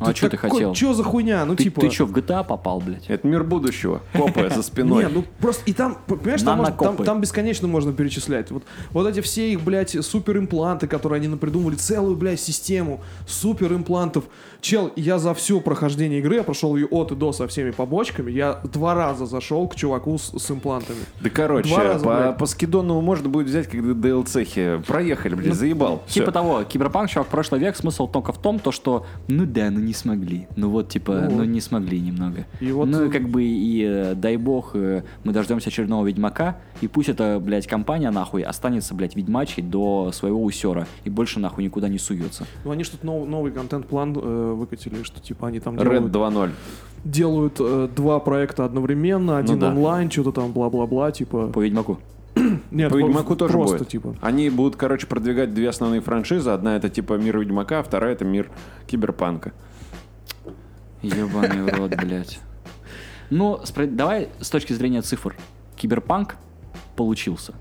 [SPEAKER 2] Ну, а что ты хотел?
[SPEAKER 4] Что за хуйня? Ну,
[SPEAKER 2] Ты,
[SPEAKER 4] типа...
[SPEAKER 2] ты что, в GTA попал, блядь?
[SPEAKER 3] Это мир будущего. Копы за спиной. *laughs*
[SPEAKER 4] Не, ну просто и там, понимаешь, там, можно- там, там бесконечно можно перечислять. Вот, вот эти все их, блядь, суперимпланты, которые они напридумывали, целую, блядь, систему суперимплантов. Чел, я за все прохождение игры, я прошел ее от и до со всеми побочками, я два раза зашел к чуваку с, с имплантами.
[SPEAKER 3] Да короче,
[SPEAKER 4] Два раза,
[SPEAKER 3] по,
[SPEAKER 4] блядь.
[SPEAKER 3] по скидону можно будет взять, когда DLC-хи проехали, блядь, заебал. Всё.
[SPEAKER 2] Типа того, киберпанк, чувак, прошлый век, смысл только в том, то, что, ну да, ну не смогли. Ну вот, типа,
[SPEAKER 4] Ну
[SPEAKER 2] ну, не смогли немного.
[SPEAKER 4] И вот,
[SPEAKER 2] ну
[SPEAKER 4] э,
[SPEAKER 2] и как бы, и э, дай бог, э, мы дождемся очередного Ведьмака, и пусть эта, блядь, компания, нахуй, останется, блядь, ведьмачей до своего усера, и больше, нахуй, никуда не суется.
[SPEAKER 4] Ну, они что-то нов- новый контент-план э, выкатили, что типа они там
[SPEAKER 3] Red
[SPEAKER 4] делают,
[SPEAKER 3] 2.0.
[SPEAKER 4] делают э, два проекта одновременно, один
[SPEAKER 3] да.
[SPEAKER 4] онлайн, что-то там бла-бла-бла, типа...
[SPEAKER 2] По Ведьмаку. *clears throat*
[SPEAKER 4] Нет,
[SPEAKER 3] По Ведьмаку тоже
[SPEAKER 4] просто,
[SPEAKER 3] будет.
[SPEAKER 4] типа.
[SPEAKER 3] Они будут, короче, продвигать две основные франшизы. Одна это типа мир Ведьмака, а вторая это мир Киберпанка.
[SPEAKER 2] Ебаный в рот, блядь. Ну, давай с точки зрения цифр. Киберпанк получился.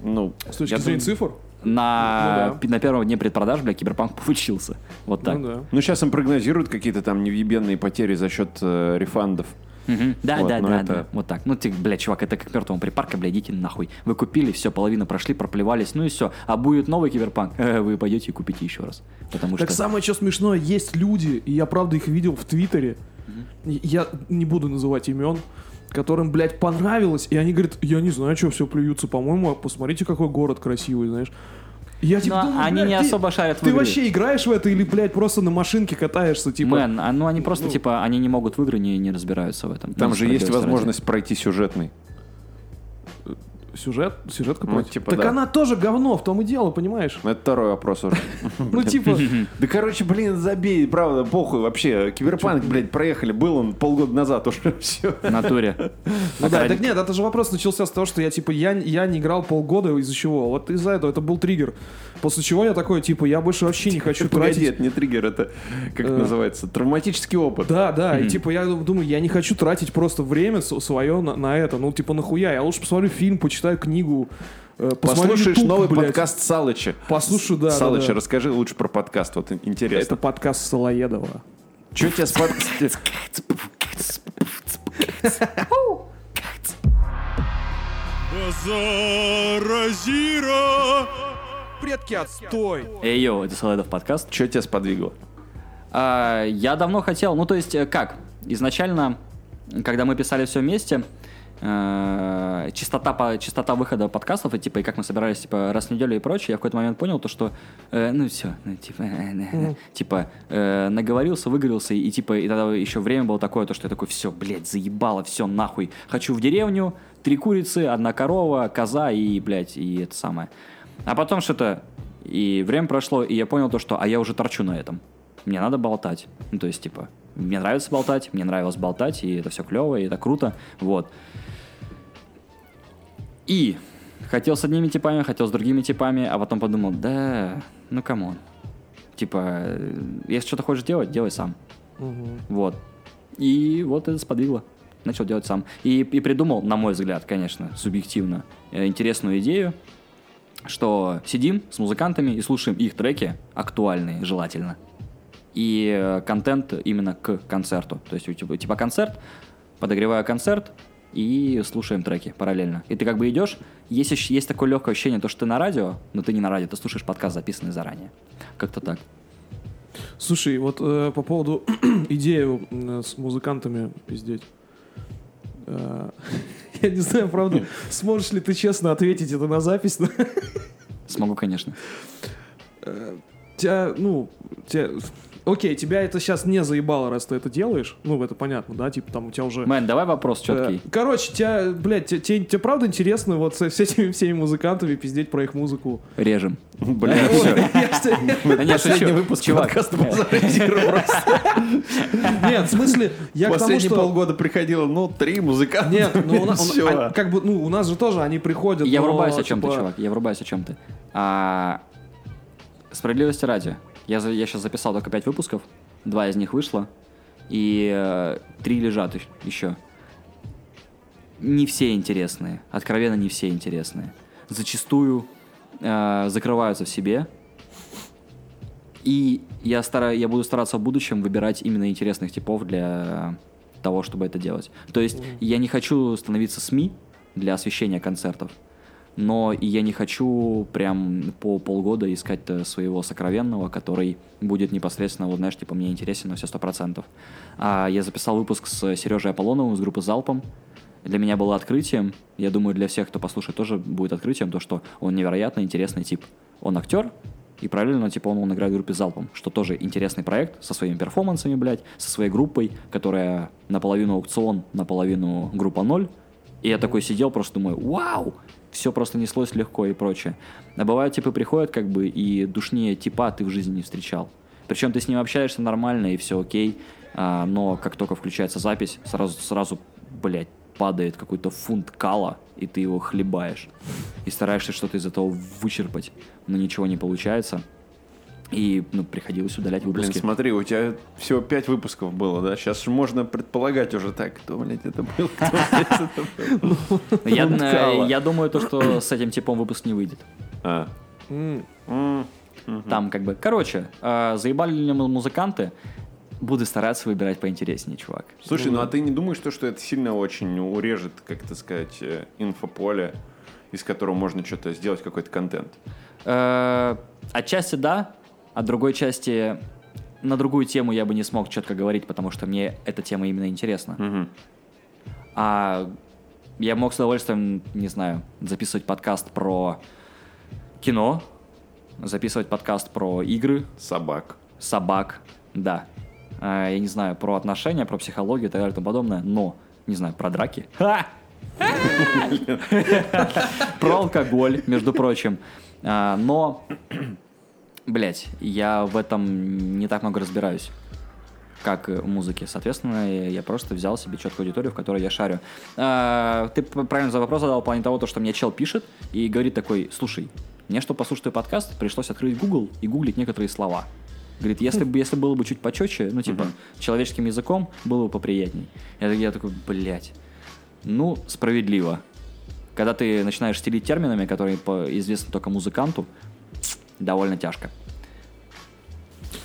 [SPEAKER 3] Ну,
[SPEAKER 4] С точки зрения
[SPEAKER 3] думаю-
[SPEAKER 4] цифр?
[SPEAKER 2] На,
[SPEAKER 4] Ну да.
[SPEAKER 2] на первом дне предпродаж, бля, Киберпанк *laughs* получился. Вот так.
[SPEAKER 4] Ну да.
[SPEAKER 3] Ну, сейчас им прогнозируют какие-то там невъебенные потери за счет э, рефандов.
[SPEAKER 2] Мгм. Да,
[SPEAKER 3] Вот,
[SPEAKER 2] да,
[SPEAKER 3] но
[SPEAKER 2] да,
[SPEAKER 3] это-
[SPEAKER 2] да. Вот так. Ну, ты, бля, чувак, это как мертвому припарка, бля, идите нахуй. Вы купили, все, половина прошли, проплевались, ну и все. А будет новый киберпанк, э, вы пойдете и купите еще раз. Потому
[SPEAKER 4] Так
[SPEAKER 2] что...
[SPEAKER 4] самое что смешное, есть люди, и я правда их видел в Твиттере, и я не буду называть имен, которым, блядь, понравилось, и они говорят, я не знаю, что все плюются, по-моему, а посмотрите, какой город красивый, знаешь. Я типа
[SPEAKER 2] Но
[SPEAKER 4] думаю,
[SPEAKER 2] они
[SPEAKER 4] блядь,
[SPEAKER 2] не
[SPEAKER 4] ты-
[SPEAKER 2] особо шарят в
[SPEAKER 4] Ты
[SPEAKER 2] игре.
[SPEAKER 4] вообще играешь в это или, блядь, просто на машинке катаешься, типа?
[SPEAKER 2] Man, а, ну они просто,
[SPEAKER 4] ну.
[SPEAKER 2] типа, они не могут в игры, не, не разбираются в этом.
[SPEAKER 3] Там
[SPEAKER 2] Ну,
[SPEAKER 3] же есть
[SPEAKER 2] справедливости ради.
[SPEAKER 3] возможность пройти сюжетный.
[SPEAKER 4] Сюжет, сюжетка
[SPEAKER 3] Ну,
[SPEAKER 4] против.
[SPEAKER 3] типа,
[SPEAKER 4] так
[SPEAKER 3] да.
[SPEAKER 4] она тоже говно, в том и дело, понимаешь?
[SPEAKER 3] Ну, Это второй вопрос уже. *laughs*
[SPEAKER 4] Ну, типа, *laughs*
[SPEAKER 3] Да, короче, блин, забей, правда, похуй вообще. Киберпанк, блядь, проехали, был он полгода назад уже, *laughs* все.
[SPEAKER 2] В натуре.
[SPEAKER 4] ну да, так нет, это же вопрос начался с того, что я, типа, я, я не играл полгода, из-за чего? Вот из-за этого, это был триггер. После чего я такой, типа, я больше вообще не хочу
[SPEAKER 3] Погоди,
[SPEAKER 4] тратить...
[SPEAKER 3] это не триггер, это, как это
[SPEAKER 4] Э,
[SPEAKER 3] называется, травматический опыт.
[SPEAKER 4] Да, да, и типа я думаю, я не хочу тратить просто время свое на, на это. Ну, типа, нахуя? Я лучше посмотрю фильм, почитаю книгу, э,
[SPEAKER 3] Послушаешь
[SPEAKER 4] YouTube,
[SPEAKER 3] новый
[SPEAKER 4] блядь.
[SPEAKER 3] подкаст Салыча.
[SPEAKER 4] Послушаю, да, да,
[SPEAKER 3] Салыча,
[SPEAKER 4] да.
[SPEAKER 3] расскажи лучше про подкаст, вот интересно.
[SPEAKER 4] Это подкаст Солоедова.
[SPEAKER 3] Что тебя с
[SPEAKER 1] Базаразира!
[SPEAKER 4] Предки, отстой!
[SPEAKER 2] Эй, йоу, это Соледов подкаст.
[SPEAKER 3] Что тебя сподвигло?
[SPEAKER 2] А, я давно хотел, ну то есть э, как? Изначально, когда мы писали все вместе, э, частота, по, частота выхода подкастов, и типа, и как мы собирались типа, раз в неделю и прочее, я в какой-то момент понял то, что э, ну все, ну, типа, э, э, э, типа э, наговорился, выговорился, и типа и тогда еще время было такое, то, что я такой, все, блядь, заебало, все, нахуй, хочу в деревню, три курицы, одна корова, коза и, блядь, и это самое. А потом что-то, и время прошло, и я понял то, что, а я уже торчу на этом. Мне надо болтать. Ну, то есть, типа, мне нравится болтать, мне нравилось болтать, и это все клево, и это круто. Вот. И хотел с одними типами, хотел с другими типами, а потом подумал, да, ну come on. Типа, э, если что-то хочешь делать, делай сам. Вот. И вот это сподвигло. Начал делать сам. И, и придумал, на мой взгляд, конечно, субъективно, э, интересную идею, что сидим с музыкантами и слушаем их треки, актуальные, желательно. И э, контент именно к концерту. То есть тебя типа концерт, подогреваю концерт и слушаем треки параллельно. И ты как бы идешь, есть, есть такое легкое ощущение, то, что ты на радио, но ты не на радио, ты слушаешь подкаст, записанный заранее. Как-то так.
[SPEAKER 4] Слушай, вот э, по поводу *clears throat* идеи э, с музыкантами пиздеть. Э, *laughs* я не знаю, правда, сможешь ли ты честно ответить это на запись? *laughs*
[SPEAKER 2] Смогу, конечно.
[SPEAKER 4] Тебя, ну, тебя... Окей, тебя это сейчас не заебало, раз ты это делаешь. Ну, это понятно, да? Типа там у тебя уже...
[SPEAKER 2] Мэн, давай вопрос четкий.
[SPEAKER 4] Э, Короче, тебя, блядь, те- те- тебе, правда интересно вот с, с этими всеми музыкантами пиздеть про их музыку?
[SPEAKER 2] Режем. *laughs*
[SPEAKER 4] Ой,
[SPEAKER 3] все. *laughs* Последний выпуск
[SPEAKER 2] Чувак,
[SPEAKER 3] подкаста. *laughs*
[SPEAKER 4] Нет, в смысле, я к тому, что...
[SPEAKER 3] полгода приходило, ну, три музыканта.
[SPEAKER 4] Нет, ну у нас, а, как бы, ну у нас же тоже они приходят.
[SPEAKER 2] Я врубаюсь о чем-то,
[SPEAKER 4] типа,
[SPEAKER 2] чувак. Я врубаюсь о чем-то. А, Справедливости ради. Я, я сейчас записал только 5 выпусков. Два из них вышло. И э, три лежат ещ- еще. Не все интересные. Откровенно не все интересные. Зачастую э, закрываются в себе. И я, стараюсь, я буду стараться в будущем выбирать именно интересных типов для того, чтобы это делать. То есть я не хочу становиться СМИ для освещения концертов, но и я не хочу прям по полгода искать э, своего сокровенного, который будет непосредственно, вот знаешь, типа мне интересен на все сто процентов. А я записал выпуск с Сережей Аполлоновым из группы «Залпом». Для меня было открытием, я думаю, для всех, кто послушает, тоже будет открытием, то, что он невероятно интересный тип. Он актер, и параллельно, типа, он, он играет в группе «Залпом», что тоже интересный проект со своими перформансами, блядь, со своей группой, которая наполовину аукцион, наполовину группа ноль. И я такой сидел, просто думаю, вау, все просто неслось легко и прочее. А бывают типы приходят, как бы, и душнее типа ты в жизни не встречал. Причем ты с ним общаешься нормально, и все окей, а, но как только включается запись, сразу, сразу, блядь, падает какой-то фунт кала, и ты его хлебаешь. И стараешься что-то из этого вычерпать, но ничего не получается. И, ну, приходилось удалять
[SPEAKER 3] Блин,
[SPEAKER 2] выпуски.
[SPEAKER 3] смотри, у тебя всего пять выпусков было, да? Сейчас же можно предполагать уже так, кто, блядь, это был, кто, блядь, это был.
[SPEAKER 2] я,
[SPEAKER 3] фунт
[SPEAKER 2] э, я думаю, то, что с этим типом выпуск не выйдет.
[SPEAKER 3] А.
[SPEAKER 2] Там как бы... Короче, э, заебали ли мы музыканты? Буду стараться выбирать поинтереснее, чувак.
[SPEAKER 3] Слушай, ну а ты не думаешь, то, что это сильно очень урежет, как это сказать, э, инфополе, из которого можно что-то сделать, какой-то контент?
[SPEAKER 2] Э, Отчасти да, а другой части на другую тему я бы не смог четко говорить, потому что мне эта тема именно интересна.
[SPEAKER 3] Мгм.
[SPEAKER 2] А я мог с удовольствием, не знаю, записывать подкаст про кино, записывать подкаст про игры,
[SPEAKER 3] Собак.
[SPEAKER 2] собак, да. А, я не знаю, про отношения, про психологию и так далее и тому подобное, но, не знаю, про драки. Ха! *laughs* Про алкоголь, между прочим. А, Но, блять, я в этом не так много разбираюсь как в музыке. Соответственно, я просто взял себе четкую аудиторию, в которой я шарю. А, Ты правильно за вопрос задал в плане того, то, что мне чел пишет и говорит такой, слушай, мне, чтобы послушать твой подкаст, пришлось открыть Google и гуглить некоторые слова. Говорит, если бы, если было бы чуть почетче, ну, типа, человеческим языком, было бы поприятней. Я, я такой, блядь, ну, справедливо. Когда ты начинаешь стелить терминами, которые известны только музыканту, довольно тяжко.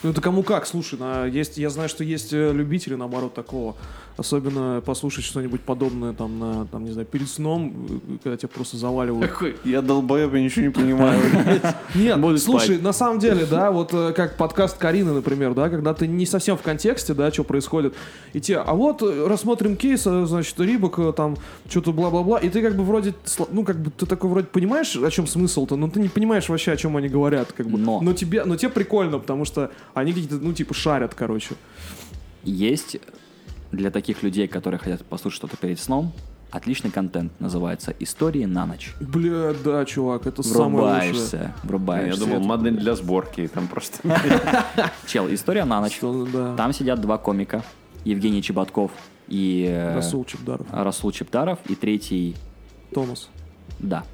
[SPEAKER 4] Ну это кому как, слушай, на, есть, я знаю, что есть э, любители, наоборот, такого. Особенно послушать что-нибудь подобное там, на, там, не знаю, перед сном, э, когда тебя просто заваливают.
[SPEAKER 3] Такой, Я долбоеб, я ничего не понимаю. *laughs*
[SPEAKER 4] Нет, слушай, на самом деле, да, вот э, как подкаст Карины, например, да, когда ты не совсем в контексте, да, что происходит, и те, а вот э, рассмотрим кейс, значит, Рибок там что-то бла-бла-бла, и ты как бы вроде, ну, как бы ты такой вроде понимаешь, о чем смысл-то, но ты не понимаешь вообще, о чем они говорят, как бы.
[SPEAKER 2] Но.
[SPEAKER 4] Но тебе, но тебе прикольно, потому что они какие-то, ну, типа, шарят, короче.
[SPEAKER 2] Есть для таких людей, которые хотят послушать что-то перед сном, отличный контент. Называется «Истории на ночь».
[SPEAKER 4] Бля, да, чувак, это самое лучшее.
[SPEAKER 2] Врубаешься,
[SPEAKER 3] Я думал, модель для сборки, там просто... *laughs*
[SPEAKER 2] Чел, «История на ночь». Там сидят два комика. Евгений Чеботков и э,
[SPEAKER 4] Расул Чебдаров.
[SPEAKER 2] Расул Чептаров. И третий
[SPEAKER 4] Томас.
[SPEAKER 2] Да.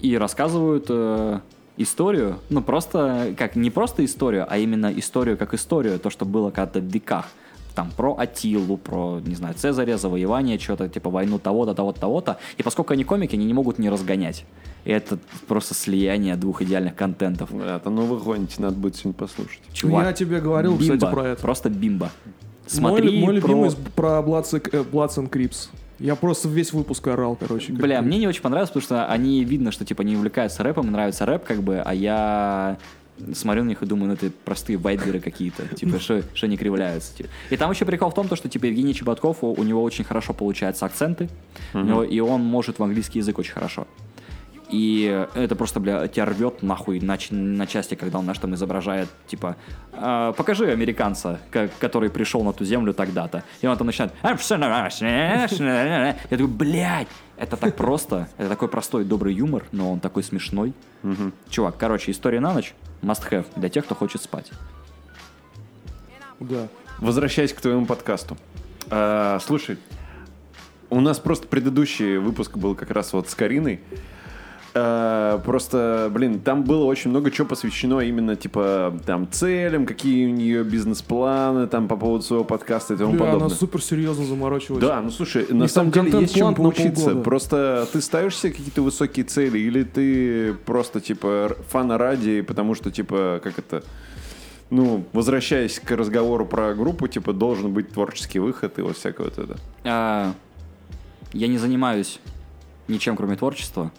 [SPEAKER 2] И рассказывают э, историю, ну просто, как, не просто историю, а именно историю как историю, то, что было когда-то в веках. Там про Атилу, про, не знаю, Цезаря, завоевание, что-то типа войну того-то, того-то, того-то. И поскольку они комики, они не могут не разгонять. И это просто слияние двух идеальных контентов.
[SPEAKER 3] Это ну вы гоните, надо будет сегодня послушать.
[SPEAKER 2] Чувак,
[SPEAKER 4] Я тебе говорил, кстати,
[SPEAKER 2] бимба.
[SPEAKER 4] про это.
[SPEAKER 2] Просто бимба.
[SPEAKER 4] Мой,
[SPEAKER 2] Смотри
[SPEAKER 4] мой
[SPEAKER 2] про-
[SPEAKER 4] любимый про Bloods, and- э, Bloods and Crips. Я просто весь выпуск орал, короче.
[SPEAKER 2] Бля, мне не очень понравилось, потому что они видно, что типа не увлекаются рэпом, нравится рэп, как бы, а я смотрю на них и думаю, ну это простые вайберы какие-то, типа, что они кривляются. типа. И там еще прикол в том, то, что типа Евгений Чеботков, у, у него очень хорошо получаются акценты, у него- и он может в английский язык очень хорошо. И это просто, бля, тебя рвет нахуй на, на части, когда он, знаешь, там изображает, типа, «А, покажи американца, ка- который пришел на ту землю тогда-то. И он там начинает... Я такой, блядь, это так просто. Это такой простой, добрый юмор, но он такой смешной. Чувак, короче, история на ночь must have для тех, кто хочет спать.
[SPEAKER 4] Да.
[SPEAKER 3] Возвращаясь к твоему подкасту. А, слушай, у нас просто предыдущий выпуск был как раз вот с Кариной. А, просто, блин, там было очень много чего посвящено именно, типа, там, целям, какие у нее бизнес-планы, там, по поводу своего подкаста и тому
[SPEAKER 4] Бля,
[SPEAKER 3] подобное.
[SPEAKER 4] она супер серьезно заморачивалась.
[SPEAKER 3] Да, ну слушай, на
[SPEAKER 4] них
[SPEAKER 3] самом деле есть
[SPEAKER 4] на
[SPEAKER 3] поучиться.
[SPEAKER 4] полгода.
[SPEAKER 3] Просто ты ставишь себе какие-то высокие цели, или ты просто типа фана ради, потому что типа как это, ну возвращаясь к разговору про группу, типа должен быть творческий выход и вот всякое вот это.
[SPEAKER 2] А, я не занимаюсь ничем, кроме творчества.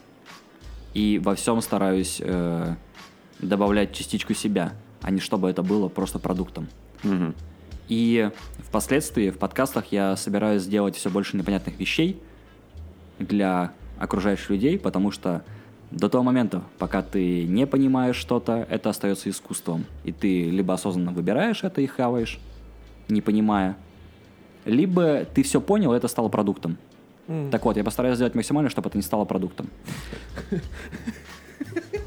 [SPEAKER 2] И во всем стараюсь э, добавлять частичку себя, а не чтобы это было просто продуктом.
[SPEAKER 3] Мгм.
[SPEAKER 2] И впоследствии в подкастах я собираюсь сделать все больше непонятных вещей для окружающих людей, потому что до того момента, пока ты не понимаешь что-то, это остается искусством. И ты либо осознанно выбираешь это и хаваешь, не понимая, либо ты все понял, и это стало продуктом. Так вот, я постараюсь сделать максимально, чтобы это не стало продуктом.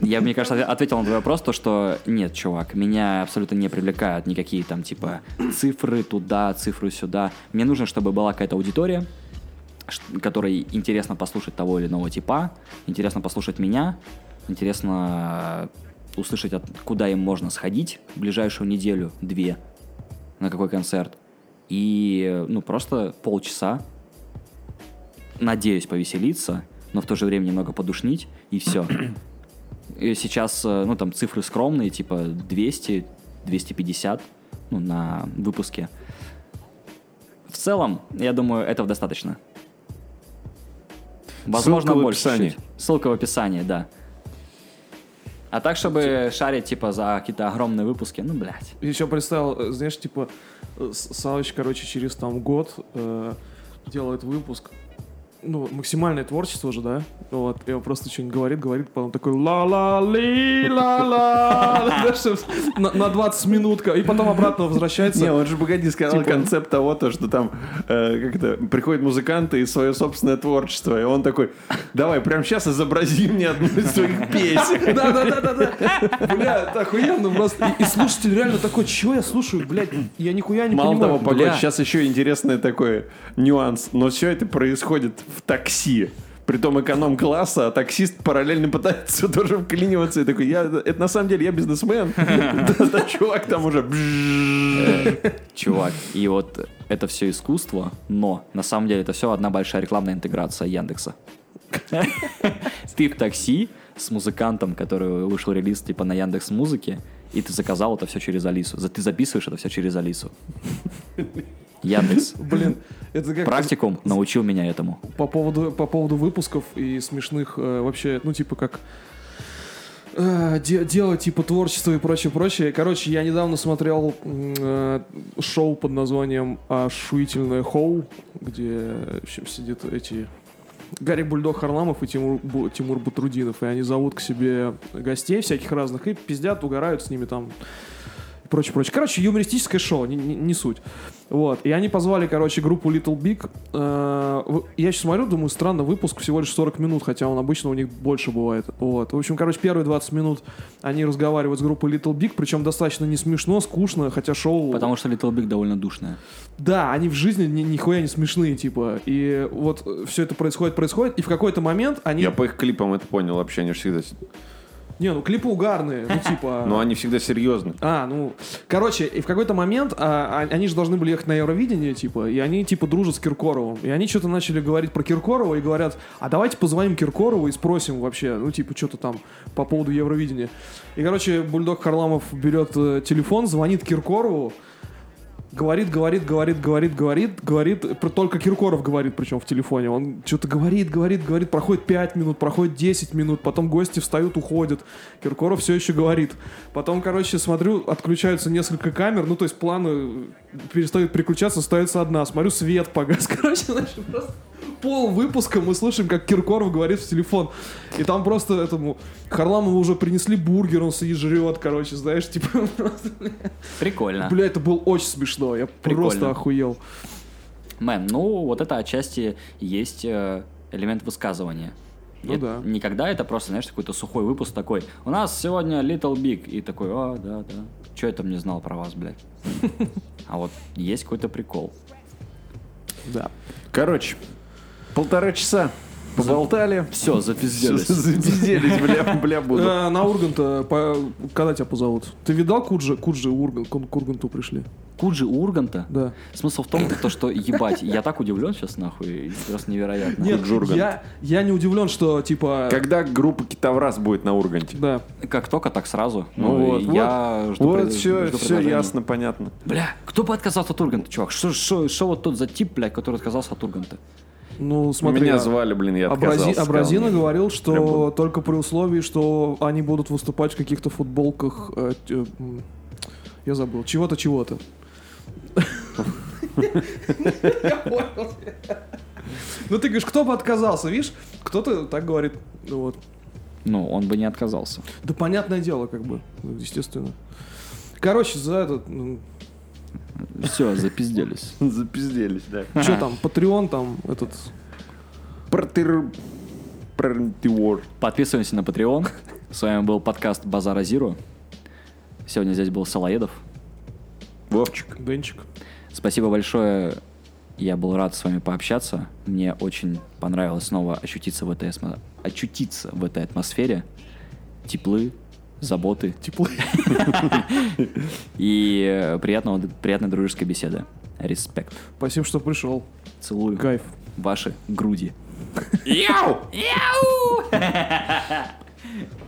[SPEAKER 2] Я, мне кажется, ответил на твой вопрос, то, что нет, чувак, меня абсолютно не привлекают никакие там, типа, цифры туда, цифры сюда. Мне нужно, чтобы была какая-то аудитория, которой интересно послушать того или иного типа, интересно послушать меня, интересно услышать, куда им можно сходить в ближайшую неделю, две, на какой концерт. И, ну, просто полчаса, надеюсь, повеселиться, но в то же время немного подушнить, и все. *clears throat* И сейчас, э, ну, там цифры скромные, типа 200, 250, ну, на выпуске. В целом, я думаю, этого достаточно. Возможно,
[SPEAKER 3] Ссылка в
[SPEAKER 2] больше
[SPEAKER 3] описании.
[SPEAKER 2] чуть. Ссылка в описании, да. А так, чтобы шарить, типа, за какие-то огромные выпуски, ну, блядь.
[SPEAKER 4] Еще представил, э, знаешь, типа, э, Савыч, короче, через там год э, делает выпуск, ну, максимальное творчество же, да? Вот, и он просто что-нибудь говорит, говорит, потом такой ла-ла-ли, ла-ла, *laughs* на на 20 минут, и потом обратно возвращается.
[SPEAKER 3] Не, он же, погоди, сказал
[SPEAKER 4] Типа-
[SPEAKER 3] концепт того, то, что там э, как это, приходят музыканты и свое собственное творчество, и он такой, давай, прямо сейчас изобрази мне одну из своих *laughs* песен.
[SPEAKER 4] Да, да, да, да, да. Бля, охуенно просто. И, и слушатель реально такой, чего я слушаю, блядь, я нихуя не
[SPEAKER 3] Мало
[SPEAKER 4] понимаю.
[SPEAKER 3] того, погодь,
[SPEAKER 2] бля.
[SPEAKER 3] сейчас еще интересный такой нюанс, но все это происходит в такси. Притом эконом-класса, а таксист параллельно пытается *laughs* тоже вклиниваться и такой, я, это на самом деле я бизнесмен. *laughs* Да, чувак там уже бжжж.
[SPEAKER 2] Чувак, и вот это все искусство, но на самом деле это все одна большая рекламная интеграция Яндекса. *laughs* Ты в такси с музыкантом, который вышел релиз типа на Яндекс Музыке, и ты заказал это все через Алису. Ты записываешь это все через Алису. Яндекс. *laughs*
[SPEAKER 4] Блин, это как
[SPEAKER 2] Практикум научил меня этому.
[SPEAKER 4] по поводу, по поводу выпусков и смешных э, вообще, ну, типа как э, де- делать типа творчество и прочее, прочее. Короче, я недавно смотрел э, шоу под названием «Ошуительное Хоу», где в общем, сидят эти Гарри Бульдог Харламов и Тимур, Бу- Тимур Батрудинов. И они зовут к себе гостей всяких разных и пиздят, угорают с ними там и прочее, прочее. Короче, юмористическое шоу, не, не- не суть. Вот. И они позвали, короче, группу Little Big. Э, Я сейчас смотрю, думаю, странно, выпуск всего лишь 40 минут, хотя он обычно у них больше бывает. Вот. В общем, короче, первые 20 минут они разговаривают с группой Little Big, причем достаточно не смешно, скучно, хотя шоу...
[SPEAKER 2] Потому что Little Big довольно душная.
[SPEAKER 4] Да, они в жизни ни, нихуя не смешные, типа. И вот все это происходит, происходит, и в какой-то момент они...
[SPEAKER 3] Я по их клипам это понял вообще, они же всегда...
[SPEAKER 4] Не, ну клипы угарные, ну типа...
[SPEAKER 3] Но они всегда серьезны.
[SPEAKER 4] А, ну, короче, и в какой-то момент а, а- они же должны были ехать на Евровидение, типа, и они, типа, дружат с Киркоровым. И они что-то начали говорить про Киркорова и говорят, а давайте позвоним Киркорову и спросим вообще, ну, типа, что-то там по поводу Евровидения. И, короче, Бульдог Харламов берет э, телефон, звонит Киркорову, говорит, говорит, говорит, говорит, говорит, говорит, про- только Киркоров говорит, причем в телефоне. Он что-то говорит, говорит, говорит, проходит 5 минут, проходит 10 минут, потом гости встают, уходят. Киркоров все еще говорит. Потом, короче, смотрю, отключаются несколько камер, ну, то есть планы перестают переключаться, остается одна. Смотрю, свет погас. *laughs* Короче, значит, просто пол выпуска мы слышим, как Киркоров говорит в телефон. И там просто этому Харламову уже принесли бургер, он сидит, жрет, короче, знаешь, типа, *laughs* просто,
[SPEAKER 2] Прикольно.
[SPEAKER 4] Бля, это было очень смешно. Я
[SPEAKER 2] Прикольно.
[SPEAKER 4] просто охуел.
[SPEAKER 2] Мэн, ну вот это отчасти есть э, элемент высказывания.
[SPEAKER 4] Ну
[SPEAKER 2] Это
[SPEAKER 4] да.
[SPEAKER 2] Никогда это просто, знаешь, какой-то сухой выпуск такой. У нас сегодня Little Big. И такой, а, да, да. Че я там не знал про вас, блядь? *laughs* А вот есть какой-то прикол.
[SPEAKER 4] Да.
[SPEAKER 3] Короче, полтора часа поболтали.
[SPEAKER 2] Все, запизделись.
[SPEAKER 3] Запизделись, бля, бля, буду.
[SPEAKER 4] Э, на Урганта, по- когда тебя позовут? Ты видал Куджи? Куджи Ургант, к Урганту пришли.
[SPEAKER 2] Куджи Урганта?
[SPEAKER 4] Да.
[SPEAKER 2] Смысл в том, то, что, ебать, я так удивлен сейчас, нахуй, просто невероятно.
[SPEAKER 4] Нет,
[SPEAKER 3] Ургант.
[SPEAKER 4] я, я не удивлен, что, типа...
[SPEAKER 3] Когда группа Китовраз будет на Урганте?
[SPEAKER 4] Да.
[SPEAKER 2] Как только, так сразу.
[SPEAKER 3] Ну
[SPEAKER 2] Ну,
[SPEAKER 3] вот,
[SPEAKER 2] я жду
[SPEAKER 3] Вот
[SPEAKER 2] пред-
[SPEAKER 3] все,
[SPEAKER 2] жду
[SPEAKER 3] все ясно, понятно.
[SPEAKER 2] Бля, кто бы отказался от Урганта, чувак? Что, что, что вот тот за тип, блядь, который отказался от Урганта?
[SPEAKER 4] Ну, смотри.
[SPEAKER 3] Меня
[SPEAKER 4] а-
[SPEAKER 3] звали, блин, я
[SPEAKER 4] Абрази-
[SPEAKER 3] отказался.
[SPEAKER 4] Абразина
[SPEAKER 3] сказал,
[SPEAKER 4] говорил,
[SPEAKER 3] Прям
[SPEAKER 4] что
[SPEAKER 3] был.
[SPEAKER 4] только при условии, что они будут выступать в каких-то футболках. э, э, я забыл. Чего-то, чего-то. *laughs* Я понял. Ну ты говоришь, кто бы отказался, видишь? Кто-то так говорит. Ну Вот.
[SPEAKER 2] Ну, он бы не отказался.
[SPEAKER 4] Да понятное дело, как бы, естественно. Короче, за этот,
[SPEAKER 2] Все, запизделись. *laughs*
[SPEAKER 3] Запизделись, да. *laughs*
[SPEAKER 4] что там, Patreon там, этот.
[SPEAKER 2] Подписываемся на Patreon. С вами был подкаст Базара Зиру. Сегодня здесь был Салаедов.
[SPEAKER 3] Вовчик.
[SPEAKER 4] Денчик.
[SPEAKER 2] Спасибо большое. Я был рад с вами пообщаться. Мне очень понравилось снова ощутиться в этой, асмо- очутиться в этой атмосфере. Теплы, заботы
[SPEAKER 4] Теплый. *laughs*
[SPEAKER 2] и э, приятного, приятной дружеской беседы. Респект.
[SPEAKER 4] Спасибо, что пришел.
[SPEAKER 2] Целую
[SPEAKER 4] Кайф.
[SPEAKER 2] ваши груди.
[SPEAKER 3] Яу!
[SPEAKER 2] Яу! *laughs*